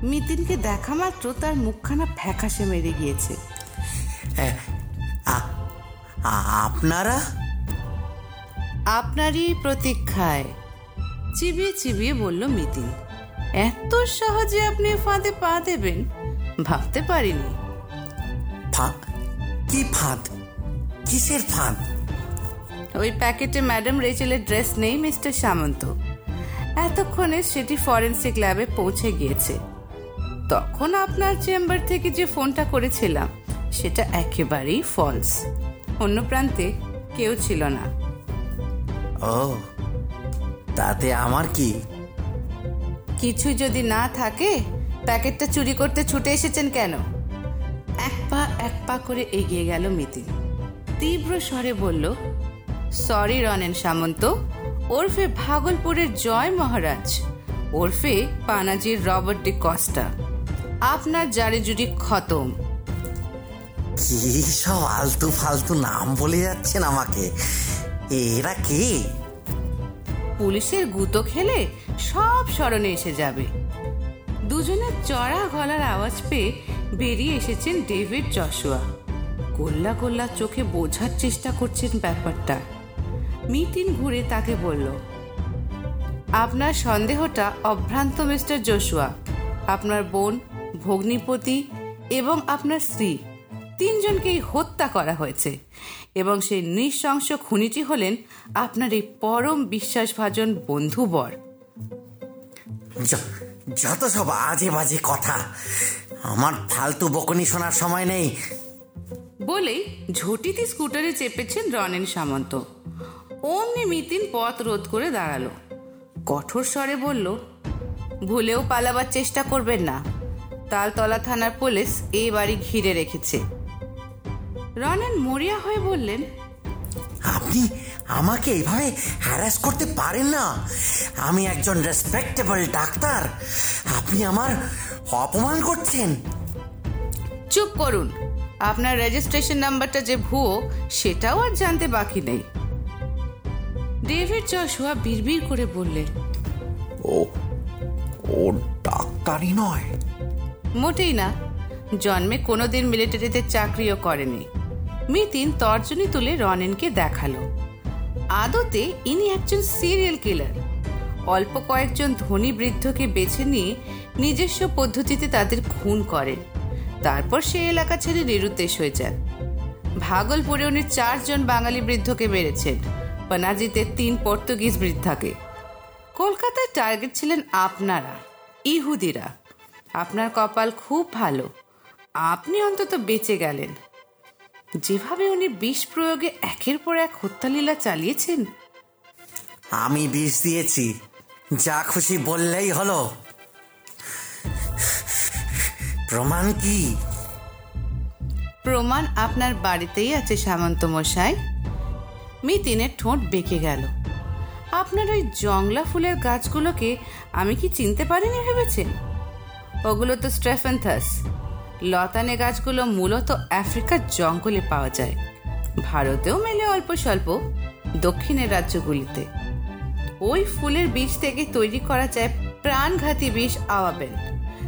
A: মিতিনকে দেখা মাত্র তার মুখখানা ফ্যাকাশে মেরে গিয়েছে।
B: আপনারা?
A: আপনারই প্রতীক্ষায়। চিবিয়ে চিবিয়ে বলল মিতিন এত সহজে আপনি ফাঁদে পা দেবেন? ভাবতে পারিনি।
B: ফাঁদ? কি ফাঁদ? কিসের ফাঁদ?
A: ওই প্যাকেটে ম্যাডাম রেচেলের ড্রেস নেই মিস্টার সামন্ত। এতক্ষণে সেটি ফরেন্সিক ল্যাবে পৌঁছে গিয়েছে। তখন আপনার চেম্বার থেকে যে ফোনটা করেছিলাম সেটা একেবারেই ফলস। অন্য প্রান্তে কেউ ছিল না।
B: ও তাতে আমার কি?
A: কিছু যদি না থাকে প্যাকেটটা চুরি করতে ছুটে এসেছেন কেন? এক পা এক পা করে এগিয়ে গেল মিতি তীব্র স্বরে বলল সরি রনেন সামন্ত ওরফে ভাগলপুরের জয় মহারাজ ওরফে পানাজির রবার্ট ডি কস্টা আপনার জারে জুড়ি খতম।
B: কি সব আলতু ফালতু নাম বলে যাচ্ছেন আমাকে? এরা কে?
A: পুলিশের গুতো খেলে সব স্মরণে এসে যাবে। দুজনের চড়া গলার আওয়াজ পেয়ে বেরিয়ে এসেছেন ডেভিড জশুয়া। গোল্লা গোল্লা চোখে বোঝার চেষ্টা করছেন ব্যাপারটা। মিতিন ঘুরে তাকে বলল, আপনার সন্দেহটা অভ্রান্ত মিস্টার জশুয়া। আপনার বোন, ভগ্নিপতি এবং আপনার স্ত্রী, তিনজনকেই হত্যা করা হয়েছে। এবং সেই নৃশংস খুনিটি হলেন আপনার এই পরম বিশ্বাসভাজন বন্ধুবর
B: য- যত সব আজে বাজে কথা আমার ফালতু বকনি শোনার সময় নেই।
A: বলেই ঝটিতে স্কুটারে চেপেছেন রনেন সামন্ত। অমনি মিতিন পথ রোধ করে দাঁড়াল। কঠোর স্বরে বলল ভুলেও পালাবার চেষ্টা করবেন না। তালতলা থানার পুলিশ এই বাড়ি ঘিরে রেখেছে। রনেন মরিয়া হয়ে বললেন
C: আপনি আমাকে এভাবে হ্যারাস করতে পারেন না। আমি একজন রেসপেক্টেবল ডাক্তার। আপনি আমার অপমান করছেন।
A: চুপ করুন। আপনার রেজিস্ট্রেশন নাম্বারটা যে ভুয়ো সেটাও আর জানতে বাকি নেই। ডেভিড জশুয়া বিড়বিড় করে বললেন
D: ও ও ডাক্তারই নয়।
A: মোটেই না। জন্মে কোনোদিন মিলিটারিতে চাকরিও করেনি। মিতিন তর্জনী তুলে রনেনকে দেখাল। আদতে ইনি একজন সিরিয়াল কিলার অল্প কয়েকজন ধনী বৃদ্ধকে বেছে নিয়ে নিজস্ব পদ্ধতিতে তাদের খুন করেন। তারপর সে এলাকা ছেড়ে নিরুদ্দেশ হয়ে যান। ভাগলপুরে উনি চারজন বাঙালি বৃদ্ধকে মেরেছেন পানাজিতে তিন পর্তুগিজ বৃদ্ধাকে। কলকাতার টার্গেট ছিলেন আপনারা, ইহুদিরা। আপনার কপাল খুব ভালো। আপনি অন্তত বেঁচে গেলেন। যেভাবে উনি বিষ প্রয়োগে একের পর এক হত্যালীলা চালিয়েছেন।
C: আমি বিষ দিয়েছি। যা খুশি বললেই হলো। প্রমাণ কি?
A: প্রমাণ আপনার বাড়িতেই আছে সামন্ত মশাই। মিতিনের ঠোঁট বেঁকে গেল। আপনার ওই জংলা ফুলের গাছগুলোকে আমি কি চিনতে পারিনি ভেবেছেন? ওগুলো তো স্ট্রেফেন্থাস লতানে গাছগুলো মূলত আফ্রিকার জঙ্গলে পাওয়া যায়। ভারতেও মেলে অল্প স্বল্প, দক্ষিণের রাজ্যগুলিতে। ওই ফুলের বীজ থেকে তৈরি করা যায় প্রাণঘাতী বিষ আওয়াবেন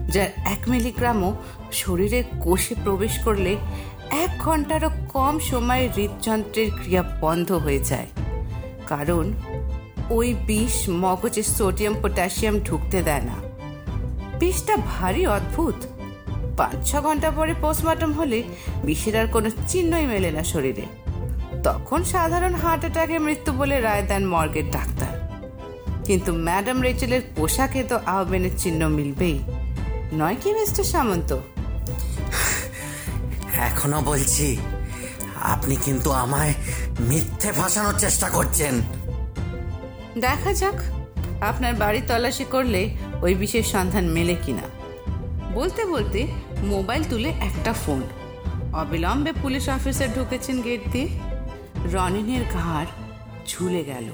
A: যার এক মিলিগ্রামও শরীরে কোষে প্রবেশ করলে এক ঘন্টারও কম সময়ে হৃদযন্ত্রের ক্রিয়া বন্ধ হয়ে যায়। কারণ ওই বিষ মগজে সোডিয়াম, পটাশিয়াম ঢুকতে দেয় না। বিষটা ভারী, অদ্ভুত। পাঁচ ছ ঘণ্টা পরে পোস্টমর্টম হলে বিষের আর কোনো চিহ্নই মেলে না শরীরে। তখন সাধারণ হার্ট অ্যাটাকে মৃত্যু বলে রায় দেন মর্গের ডাক্তার। কিন্তু ম্যাডাম রেচেলের পোশাকে তো আহ্বানের চিহ্ন মিলবেই। নয় কি মিস্টার সামন্ত?
C: এখনও বলছি আপনি কিন্তু আমায় মিথ্যে ফাঁসানোর চেষ্টা করছেন।
A: দেখা যাক আপনার বাড়ি তল্লাশি করলে ওই বিশেষ সন্ধান মেলে কিনা। বলতে বলতে মোবাইল তুলে একটা ফোন। অবিলম্বে পুলিশ অফিসার ঢুকেছেন গেট দিয়ে। রনিনের ঘাড় ঝুলে গেল।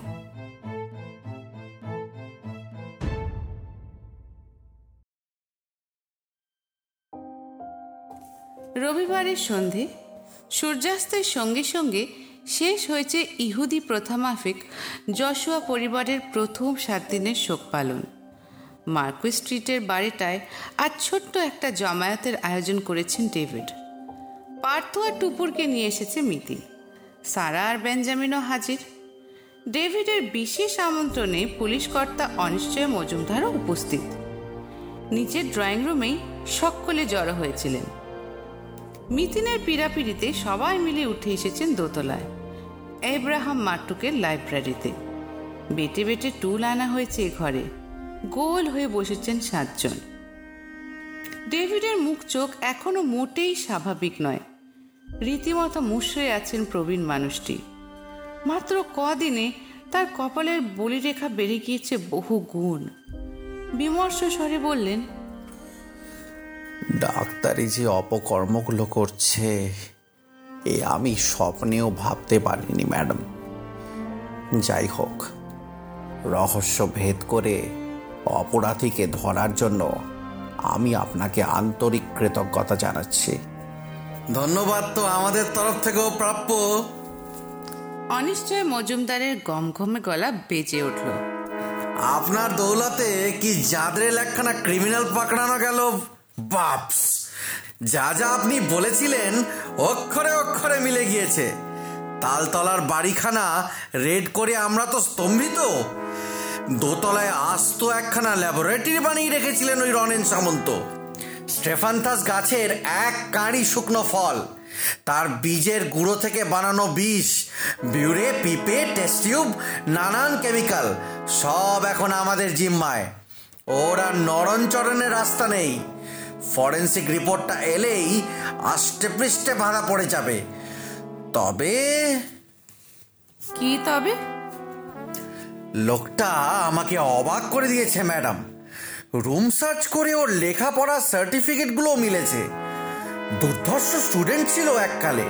A: রবিবারের সন্ধে সূর্যাস্তের সঙ্গে সঙ্গে শেষ হয়েছে ইহুদি প্রথামাফিক যশোয়া পরিবারের প্রথম সাত দিনের শোক পালন। মার্কুই স্ট্রিটের বাড়িটায় আজ ছোট্ট একটা জমায়েতের আয়োজন করেছেন ডেভিড। পার্থ আর টুপুরকে নিয়ে এসেছে মিতি সারা আর বেঞ্জামিনও হাজির। ডেভিডের বিশেষ আমন্ত্রণে পুলিশ কর্তা অনিশ্চয় মজুমদারও উপস্থিত। নিচের ড্রয়িং রুমেই সকলে জড়ো হয়েছিলেন। মিতিনের পীড়াপিড়িতে সবাই মিলে উঠে এসেছেন দোতলায়। এব্রাহাম মাট্টুকের লাইব্রেরিতে। বেটে বেটে টুল আনা হয়েছে এ ঘরে। গোল হয়ে বসেছেন সাতজন। ডেভিডের মুখ চোখ এখনও মোটেই স্বাভাবিক নয়। রীতিমতো মুশড়ে আছেন প্রবীণ মানুষটি। মাত্র কদিনে তার কপালের বলিরেখা বেড়ে গিয়েছে বহু গুণ। বিমর্ষ স্বরে বললেন,
D: ডাক্তারি যে অপকর্মগুলো করছে, এ আমি স্বপ্নেও ভাবতে পারিনি, ম্যাডাম। যাই হোক, রহস্য ভেদ করে অপরাধীকে ধরার জন্য আমি আপনাকে আন্তরিক কৃতজ্ঞতা জানাচ্ছি।
C: ধন্যবাদ তো আমাদের তরফ থেকেও প্রাপ্য।
A: অনিশ্চয় মজুমদারের গমগমে গলা বেজে উঠল।
C: আপনার দৌলতে কি জাদরেল একখানা ক্রিমিনাল পাকড়ানো গেল বাপস। যা যা আপনি বলেছিলেন অক্ষরে অক্ষরে মিলে গিয়েছে। তালতলার বাড়িখানা রেড করে আমরা তো স্তম্ভিত। দোতলায় আস্ত একখানা ল্যাবরেটরি বানিয়ে রেখেছিলেন ওই রনেন সামন্ত। স্টেফান্থাস গাছের এক কাঁড়ি শুকনো ফল, তার বীজের গুঁড়ো থেকে বানানো বিষ, বিউরে, পিপে টেস্টিউব নানান কেমিক্যাল, সব এখন আমাদের জিম্মায়। ওর আর নরণচরণের রাস্তা নেই। ফরেন্সিক রিপোর্টটা এলেই আষ্টে পৃষ্ঠে বাঁধা পড়ে যাবে। তবে
A: কি তবে?
B: লোকটা আমাকে অবাক করে দিয়েছে, ম্যাডাম। রুম সার্চ করে ওর লেখাপড়ার সার্টিফিকেটগুলো মিলেছে। দুর্ধর্ষ স্টুডেন্ট ছিল এককালে।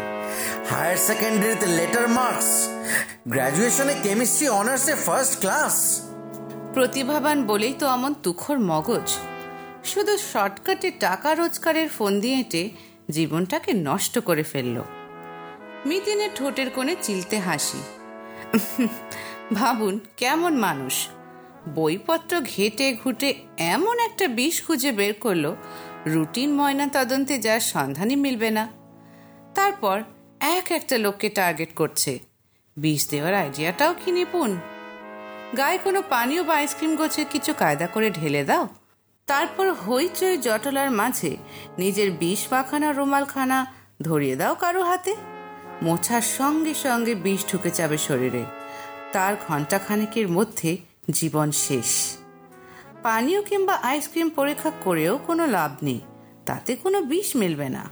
B: হায়ার সেকেন্ডারিতে লেটার মার্কস, গ্র্যাজুয়েশনে কেমিস্ট্রি অনার্সে ফার্স্ট ক্লাস।
A: প্রতিভাবান বলেই তো অমন তুখর মগজ। শুধু শর্টকাটে টাকা রোজগারের ফোন দিয়ে এঁটে জীবনটাকে নষ্ট করে ফেলল। মিতিনের ঠোঁটের কোণে চিলতে হাসি। ভাবুন, কেমন মানুষ? বইপত্র ঘেটে ঘুটে এমন একটা বিষ খুঁজে বের করল, রুটিন ময়না তদন্তে যার সন্ধানই মিলবে না। তারপর এক একটা লোককে টার্গেট করছে। বিষ দেওয়ার আইডিয়াটাও কি নিপুণ? গায়ে কোনো পানীয় বা আইসক্রিম গোছের কিছু কায়দা করে ঢেলে দাও। তারপর হইচই জটলার মাঝে নিজের বিষ মাখানা রুমালখানা ধরিয়ে দাও কারও হাতে। মোছার সঙ্গে সঙ্গে বিষ ঢুকে যাবে শরীরে। তার ঘণ্টাখানেকের মধ্যে জীবন শেষ। পানীয় কিংবা আইসক্রিম পরীক্ষা করেও কোনো লাভ নেই। তাতে কোনো বিষ মিলবে না।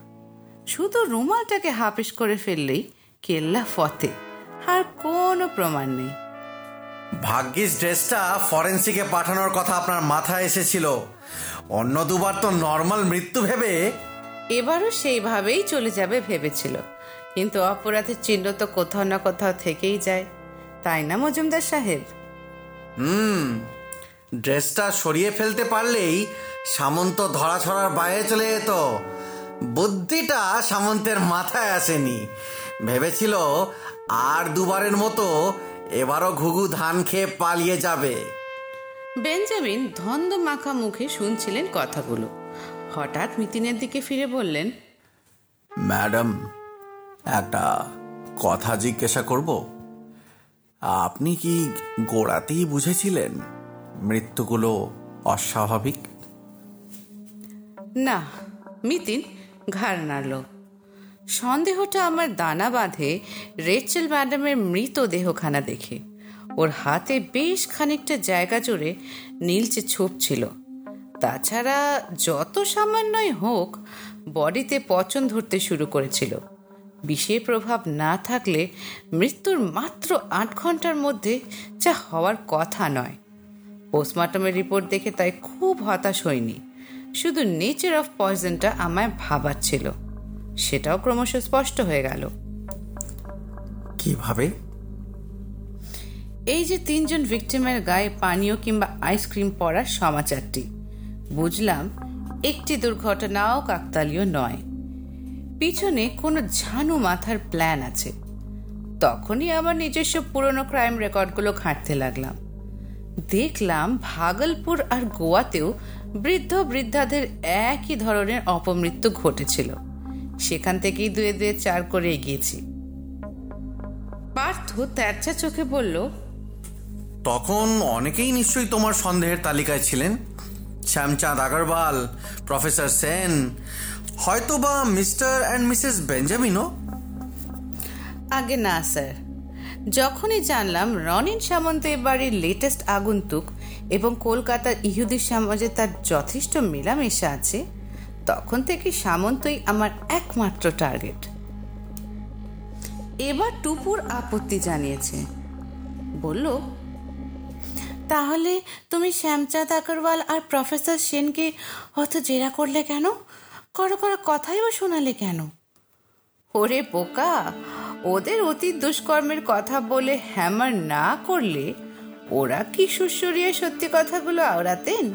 A: শুধু রুমালটাকে হাপিস করে ফেললেই কেল্লা ফতে। আর কোনো প্রমাণ নেই।
B: ভাগ্যিস ড্রেসটা ফরেন্সিকে পাঠানোর কথা আপনার মাথায় এসেছিল। অন্য দুবার তো নর্মাল মৃত্যু ভেবে
A: এবারও সেইভাবেই চলে যাবে ভেবেছিল। কিন্তু অপরাধের চিহ্ন তো কোথাও না কোথাও থেকেই যায়। তাই না মজুমদার সাহেব?
B: হুম ড্রেসটা সরিয়ে ফেলতে পারলেই সামন্ত ধরা ছড়ার বাইরে চলে যেত। বুদ্ধিটা সামন্তের মাথায় আসেনি। ভেবেছিল আর দুবারের মতো এবারও ঘুঘু ধান খেয়ে পালিয়ে যাবে।
A: বেঞ্জামিন ধন্দ মাখা মুখে শুনছিলেন কথাগুলো। হঠাৎ মিতিনের দিকে ফিরে বললেন
C: ম্যাডাম একটা কথা জিজ্ঞাসা করব? আপনি কি গোড়াতেই বুঝেছিলেন মৃত্যুগুলো অস্বাভাবিক?
A: না, মিতিন ঘাড় নাড়ল সন্দেহটা আমার দানা বাঁধে রেচেল ম্যাডামের মৃতদেহখানা দেখে। ওর হাতে বেশ খানিকটা জায়গা জুড়ে নীলচে ছোপ ছিল। তাছাড়া যত সামান্যই হোক, বডিতে পচন ধরতে শুরু করেছিল। বিষের প্রভাব না থাকলে মৃত্যুর মাত্র আট ঘণ্টার মধ্যে যা হওয়ার কথা নয়। পোস্টমর্টমের রিপোর্ট দেখে তাই খুব হতাশ হয়নি শুধু নেচার অফ পয়জনটা আমায় ভাবাচ্ছিল। সেটাও ক্রমশ স্পষ্ট হয়ে গেল।
B: কীভাবে?
A: এই যে তিনজন ভিকটিমের গায়ে পানীয় কিংবা আইসক্রিম পড়ার সমাচারটি। বুঝলাম একটি দুর্ঘটনাও কাকতালীয় নয়। পিছনে কোনো ঝানু মাথার প্ল্যান আছে। তখনই আমার নিজস্ব পুরনো ক্রাইম রেকর্ডগুলো ঘাঁটতে লাগলাম। দেখলাম ভাগলপুর আর গোয়াতেও বৃদ্ধ বৃদ্ধাদের একই ধরনের অপমৃত্যু ঘটেছিল। সেখান থেকেই দুয়ে দুয়ে চার করে এগিয়েছি। পার্থ তেরচা চোখে বলল,
B: তখন অনেকেই নিশ্চয়ই তোমার সন্দেহের তালিকায় ছিলেন। শ্যামচাঁদ আগরওয়াল, প্রফেসর সেন হয়তো বা মিস্টার অ্যান্ড মিসেস বেঞ্জামিনও?
A: আগে না, স্যার। যখনই জানলাম রনিন সামন্ত এ বাড়ির লেটেস্ট আগন্তুক এবং কলকাতার ইহুদি সমাজে তার যথেষ্ট মেলামেশা আছে, তখন থেকে সামন্তই আমার একমাত্র টার্গেট এবার টুপুর আপত্তি জানিয়েছে। বলল, তাহলে তুমি শ্যামচাঁদ আগরওয়াল আর প্রফেসর সেনকে অত জেরা করলে কেন? করো করো কথাই বা শোনালে কেন? ওরে বোকা, ওদের অতীত দুষ্কর্মের কথা বলে হ্যামার না করলে ওরা কি সুশ্বরিয়ে সত্যি কথাগুলো আওড়াতেন?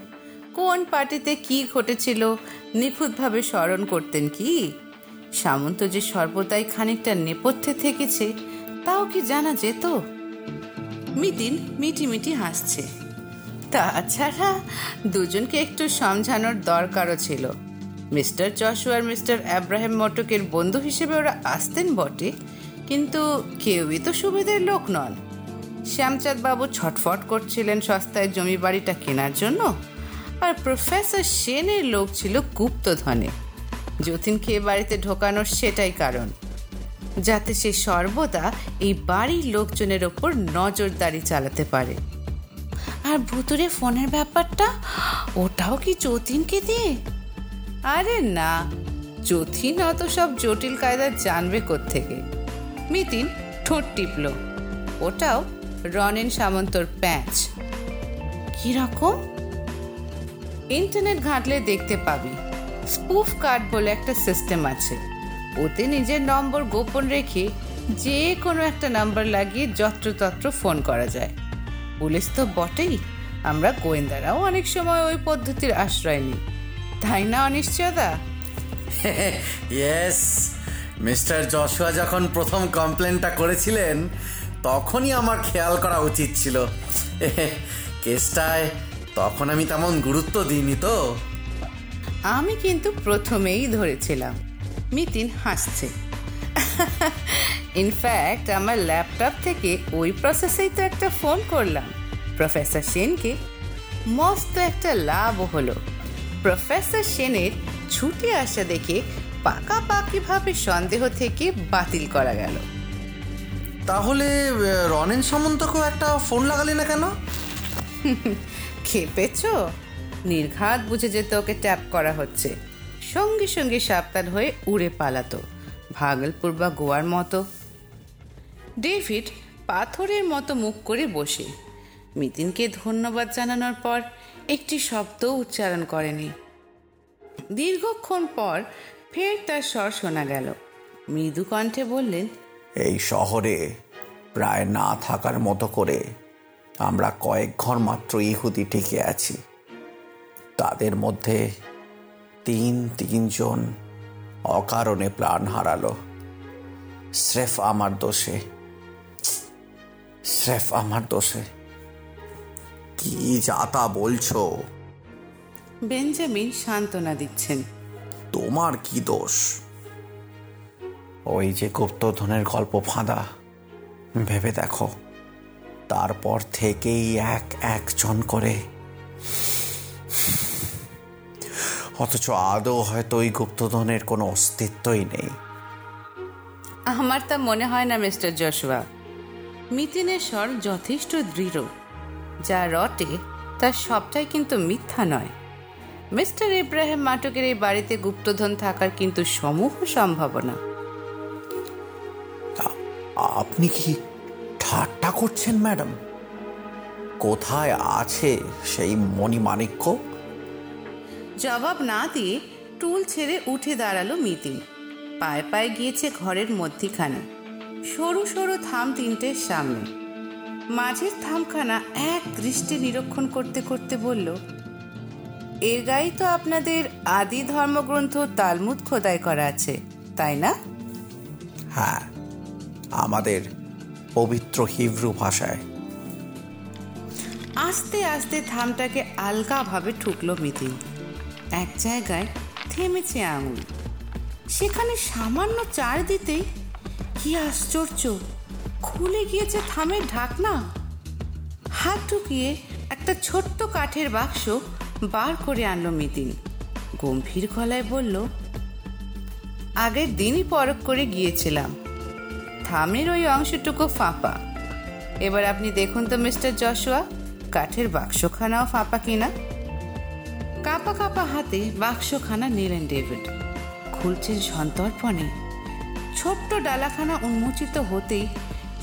A: কোন পার্টিতে কি ঘটেছিল? নিখুঁতভাবে স্মরণ করতেন কি? সামন্ত যে সর্বদাই খানিকটা নেপথ্যে থেকেছে, তাও কি জানা যেত? মিতিন মিটি মিটি হাসছে। তাছাড়া দুজনকে একটু সমঝানোর দরকারও ছিল। মিস্টার যশু আর মিস্টার আব্রাহিম মটকের বন্ধু হিসেবে ওরা আসতেন বটে, কিন্তু কেউই তো সুবিধের লোক নন। শ্যামচাঁদ বাবু ছটফট করছিলেন সস্তায় জমি বাড়িটা কেনার জন্য, আর প্রফেসর সেনের লোক ছিল গুপ্তধনে। যতীনকে এ বাড়িতে ঢোকানোর সেটাই কারণ, যাতে সে সর্বদা এই বাড়ির লোকজনের ওপর নজরদারি চালাতে পারে। আর ভুতুরে ফোনের ব্যাপারটা, ওটাও কি যতীনকে দিয়ে? আরে না যথিন অত সব জটিল কায়দা জানবে থেকে মিতিন ঠোঁট টিপল। ওটাও রনেন সামন্তর প্যাঁচ। কীরকম ইন্টারনেট ঘাঁটলে দেখতে পাবি। স্পুফ কার্ড বলে একটা সিস্টেম আছে। ওতে নিজের নম্বর গোপন রেখে যে কোনো একটা নাম্বার লাগিয়ে যত্রতত্র ফোন করা যায়। পুলিশ তো বটেই। আমরা গোয়েন্দারাও অনেক সময় ওই পদ্ধতির আশ্রয় নিই। তাই না অনিশ্চয়তা?
C: ইয়েস মিস্টার যশোয়া যখন প্রথম কমপ্লেনটা করেছিলেন তখনই আমার খেয়াল করা উচিত ছিল। কেসটায় তখন আমি তেমন গুরুত্ব দিইনি তো।
A: আমি কিন্তু প্রথমেই ধরেছিলাম মিতিন হাসছে। ইনফ্যাক্ট আমার ল্যাপটপ থেকে ওই প্রসেসেই তো একটা ফোন করলাম। প্রফেসর সেনকে মস্ত একটা লাভ হলো। প্রফেসর সেনের ছুটি আসা দেখে পাকাপাকিভাবে সন্দেহ থেকে বাতিল করা গেল।
B: তাহলে রনেন সামন্তকেও একটা ফোন লাগালি না কেন?
A: খেপেছ? নির্ঘাত বুঝে যেত ওকে ট্যাপ করা হচ্ছে। সঙ্গে সঙ্গে সাবধান হয়ে উড়ে পালাতো ভাগলপুর বা গোয়ার মতো। ডেভিড পাথরের মতো মুখ করে বসে। মিতিনকে ধন্যবাদ জানানোর পর একটি শব্দ উচ্চারণ করেনি। দীর্ঘক্ষণ পর ফের তার স্বর শোনা গেল। মৃদু কণ্ঠে বললেন,
C: এই শহরে প্রায় না থাকার মতো করে আমরা কয়েক ঘর মাত্র ইহুদি টিকে আছি। তাদের মধ্যে তিন তিনজন অকারণে প্রাণ হারালো। স্রেফ আমার দোষে, স্রেফ আমার দোষে। কি যাতা বলছো?
A: বেঞ্জামিন সান্ত্বনা দিচ্ছেন।
C: তোমার কি দোষ? ওই যে গুপ্তধনের গল্প ফাঁদা ভেবে দেখো। তারপর থেকেই এক একজন করে। অথচ আদৌ হয়তো ওই গুপ্তধনের কোনো অস্তিত্বই নেই।
A: আমার তা মনে হয় না মিস্টার জশুয়া মিতিনের স্বর যথেষ্ট দৃঢ়। যা রটে তার সবটাই কিন্তু মিথ্যা নয়। মিস্টার ইব্রাহিম মাটকের এই বাড়িতে গুপ্তধন থাকার কিন্তু সমূহ সম্ভাবনা।
C: আপনি কি ঠাট্টা করছেন ম্যাডাম? কোথায় আছে সেই মণিমাণিক্য
A: জবাব না দিয়ে টুল ছেড়ে উঠে দাঁড়াল মিতিন। পায়ে পায়ে গিয়েছে ঘরের মধ্যিখানে। সরু সরু থাম তিনটের সামনে। মাঝের থামখানা এক দৃষ্টি নিরীক্ষণ করতে করতে বলল এর গায়ে তো আপনাদের আদি ধর্মগ্রন্থ তালমুদ খোদাই করা আছে তাই না?
C: হ্যাঁ আমাদের পবিত্র হিব্রু ভাষায়।
A: আস্তে আস্তে থামটাকে আলগাভাবে ঠুকলো মিতিন এক জায়গায় থেমেছে আঙুল। সেখানে সামান্য চার দিতেই কি আশ্চর্য! খুলে গিয়েছে থামের ঢাকনা। হাত ঢুকিয়ে একটা ছোট্ট কাঠের বাক্স বার করে আনলো মিতিন। গম্ভীর গলায় বলল, আগের দিনই পরখ করে গিয়েছিলাম। থামের ওই অংশটুকু ফাঁপা। এবার আপনি দেখুন তো মিস্টার জশুয়া, কাঠের বাক্সখানাও ফাঁপা কিনা? কাপা কাপা হাতে বাক্সখানা নিলেন ডেভিড। খুলছেন সন্তর্পণে। ছোট্ট ডালাখানা উন্মোচিত হতেই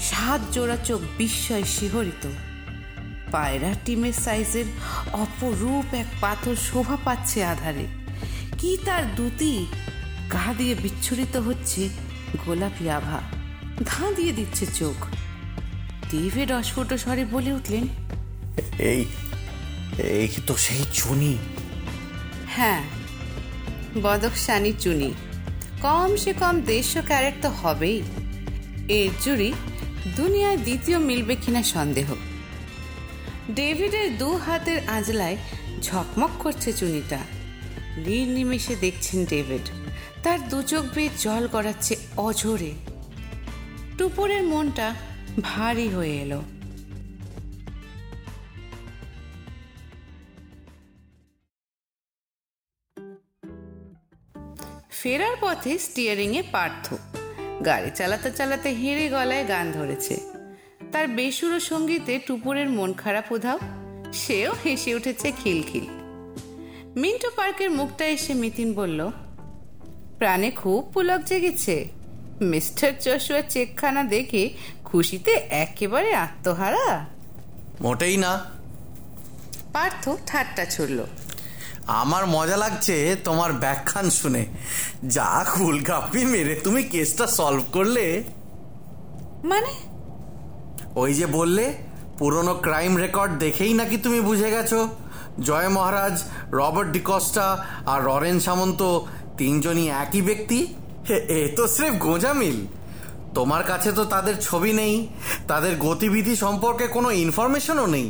A: সাত জোড়া চোখ বিস্ময় শিহরিত। পায়রা টিমের সাইজের অপরূপ এক পাথর শোভা পাচ্ছে আধারে। কি তার দুতি? গা দিয়ে বিচ্ছুরিত হচ্ছে গোলাপি আভা। ধাঁ দিয়ে দিচ্ছে চোখ। ডেভিড অস্ফুট স্বরে বলে উঠলেন
C: এই এই তো সেই চুনি?
A: হ্যাঁ বদকশানি চুনি। কম সে কম দেড়শো ক্যারেট তো হবেই। এর জুড়ি দুনিয়ায় দ্বিতীয় মিলবে কিনা সন্দেহ। ডেভিডের দু হাতের আজলায় ঝকমক করছে চুনিটা। নির্নিমেষে দেখছেন ডেভিড। তার দু চোখ বেয়ে জল গড়াচ্ছে অঝোরে। টুপুরের মনটা ভারী হয়ে এলো। ফেরার পথে স্টিয়ারিংয়ে পার্থ। গাড়ি চালাতে চালাতে হেঁড়ে গলায় গান ধরেছে। তার বেসুরো সঙ্গীতে টুপুরের মন খারাপ উধাও সেও হেসে উঠেছে খিলখিল। মিন্টু পার্কের মুখটা এসে মিতিন বলল প্রাণে খুব পুলক জেগেছে। মিস্টার চশুয়া চেকখানা দেখে খুশিতে একেবারে আত্মহারা?
C: মোটেই না।
A: পার্থ ঠাট্টা ছুড়ল।
C: আমার মজা লাগছে তোমার ব্যাখ্যান শুনে। যা কুলকাপি মেরে তুমি কেসটা সলভ করলে।
A: মানে?
C: ওই যে বললে পুরনো ক্রাইম রেকর্ড দেখেই নাকি তুমি বুঝে গেছো। জয় মহারাজ রবার্ট ডিকস্টা আর ররেন সামন্ত তিনজনই একই ব্যক্তি? এ তো স্রেফ গোঁজামিল। তোমার কাছে তো তাদের ছবি নেই তাদের গতিবিধি সম্পর্কে কোনো ইনফরমেশনও নেই।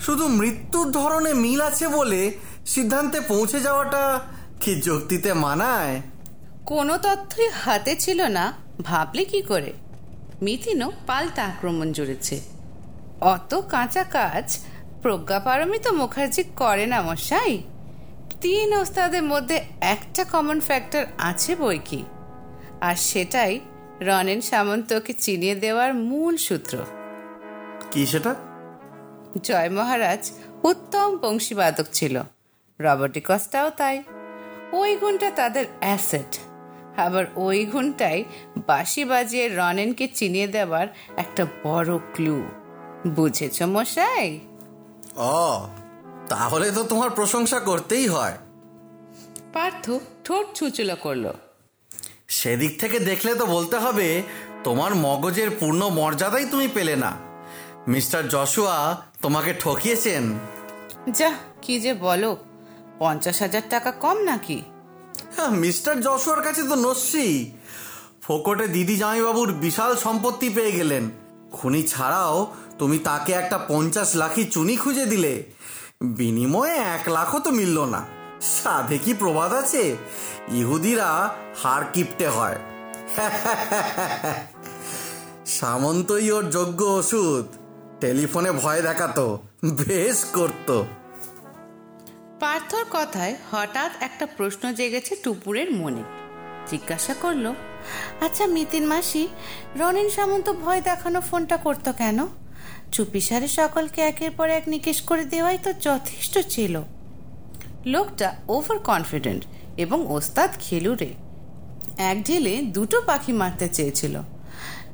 C: শুধু মৃত্যুর ধরনে মিল আছে বলে সিদ্ধান্তে পৌঁছে যাওয়াটা কি যুক্তিতে মানায়?
A: কোনো তথ্যই হাতে ছিল না ভাবলে কি করে? মিথিনও পাল্টা আক্রমণ জুড়েছে। অত কাঁচা কাজ প্রজ্ঞাপারমিত মুখার্জি করে না মশাই। তিন ওস্তাদের মধ্যে একটা কমন ফ্যাক্টর আছে বই কি? আর সেটাই রনেন সামন্তকে চিনিয়ে দেওয়ার মূল সূত্র।
C: কি সেটা?
A: জয় মহারাজ উত্তম বংশীবাদক ছিল। রবার্টি কস্টাও তাই। ওই গুণটা তাদের অ্যাসেট। আবার ওই গুণটাই বাঁশি বাজিয়ে রনেনকে চিনিয়ে দেওয়ার একটা বড় ক্লু। বুঝেছ মশাই?
C: ও তাহলে তো তোমার প্রশংসা করতেই হয়।
A: পার্থ ঠোঁট ছুচুলো করল।
C: সেদিক থেকে দেখলে তো বলতে হবে তোমার মগজের পূর্ণ মর্যাদাই তুমি পেলে না। মিস্টার জশুয়া তোমাকে ঠকিয়েছেন।
A: যা কি যে বলো। পঞ্চাশ হাজার টাকা কম নাকি?
C: হ্যাঁ মিস্টার যশোর কাছে তো নস্যি। ফোকটে দিদি জামাইবাবুর বিশাল সম্পত্তি পেয়ে গেলেন। খুনি ছাড়াও তুমি তাকে একটা পঞ্চাশ লাখি চুনি খুঁজে দিলে। বিনিময়ে এক লাখও তো মিলল না। সাধে কি প্রবাদ আছে? ইহুদিরা হার কিপটে হয়। সামন্তই ওর যোগ্য ওষুধ। টেলিফোনে ভয় দেখাতো, বেশ করতো।
A: পার্থর কথায় হঠাৎ একটা প্রশ্ন জেগেছে টুপুরের মনে। জিজ্ঞাসা করল আচ্ছা মিতিন মাসি, রনিন সামন্ত ভয় দেখানো ফোনটা করতো কেন? চুপিসারে সকলকে একের পর এক নিকেশ করে দেওয়াই তো যথেষ্ট ছিল। লোকটা ওভার কনফিডেন্ট এবং ওস্তাদ খেলুরে এক ঢিলে দুটো পাখি মারতে চেয়েছিল।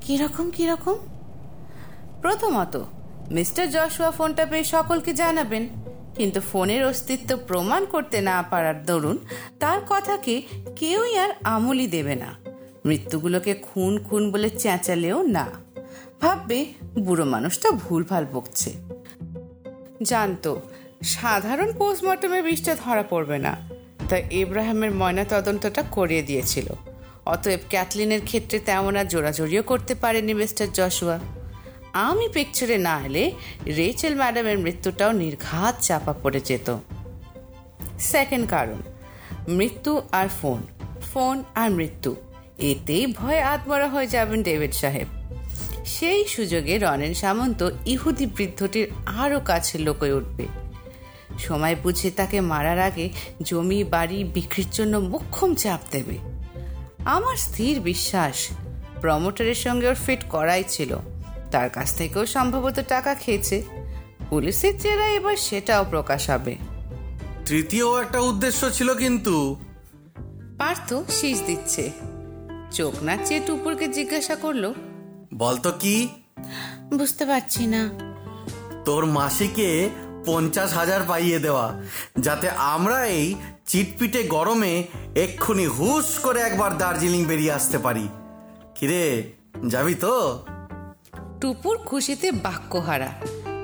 A: কীরকম কীরকম? প্রথমত, মিস্টার জশুয়া ফোনটা পেয়ে সকলকে জানাবেন। কিন্তু ফোনের অস্তিত্ব প্রমাণ করতে না পারার দরুন তার কথাকে কেউই আর আমলই দেবে না। মৃত্যুগুলোকে খুন খুন বলে চেঁচালেও না। ভাববে বুড়ো মানুষটা ভুলভাল বকছে। জানতো, সাধারণ পোস্টমর্টমে বিষটা ধরা পড়বে না। তাই ইব্রাহিমের ময়না তদন্তটা করিয়ে দিয়েছিল। অতএব ক্যাথলিনের ক্ষেত্রে তেমন আর জোরাজোরিও করতে পারেনি মিস্টার জশুয়া। আমি পিকচারে না এলে রেচেল ম্যাডামের মৃত্যুটাও নির্ঘাত চাপা পড়ে যেত। সেকেন্ড কারণ, মৃত্যু আর ফোন ফোন আর মৃত্যু। এতেই ভয়ে আত্মরা হয়ে যাবেন ডেভিড সাহেব। সেই সুযোগে রনেন সামন্ত ইহুদি বৃদ্ধটির আরও কাছে লোক উঠবে। সময় বুঝে তাকে মারার আগে জমি, বাড়ি বিক্রির জন্য মোক্ষম চাপ দেবে। আমার স্থির বিশ্বাস প্রমোটারের সঙ্গে ওর ফিট করাই ছিল। তার কাছ থেকেও সম্ভবত টাকা খেয়েছে। পুলিশের চেরা এবার সেটাও প্রকাশ হবে।
C: তৃতীয় একটা উদ্দেশ্য ছিল কিন্তু।
A: পার্থ শীষ দিচ্ছে। চোখ না নাচিয়ে টুপুরকে জিজ্ঞাসা করল
C: বলতো কি?
A: বুঝতে পারছি না।
C: তোর মাসিকে পঞ্চাশ হাজার পাইয়ে দেওয়া যাতে আমরা এই চিটপিটে গরমে এক্ষুনি হুশ করে একবার দার্জিলিং বেরিয়ে আসতে পারি। কিরে যাবি তো?
A: টুপুর খুশিতে বাক্যহারা।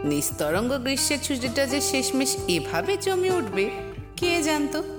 A: নিস্তরঙ্গ গ্রীষ্মের ছুটিটা যে শেষমেশ এভাবে জমে উঠবে কে জানতো?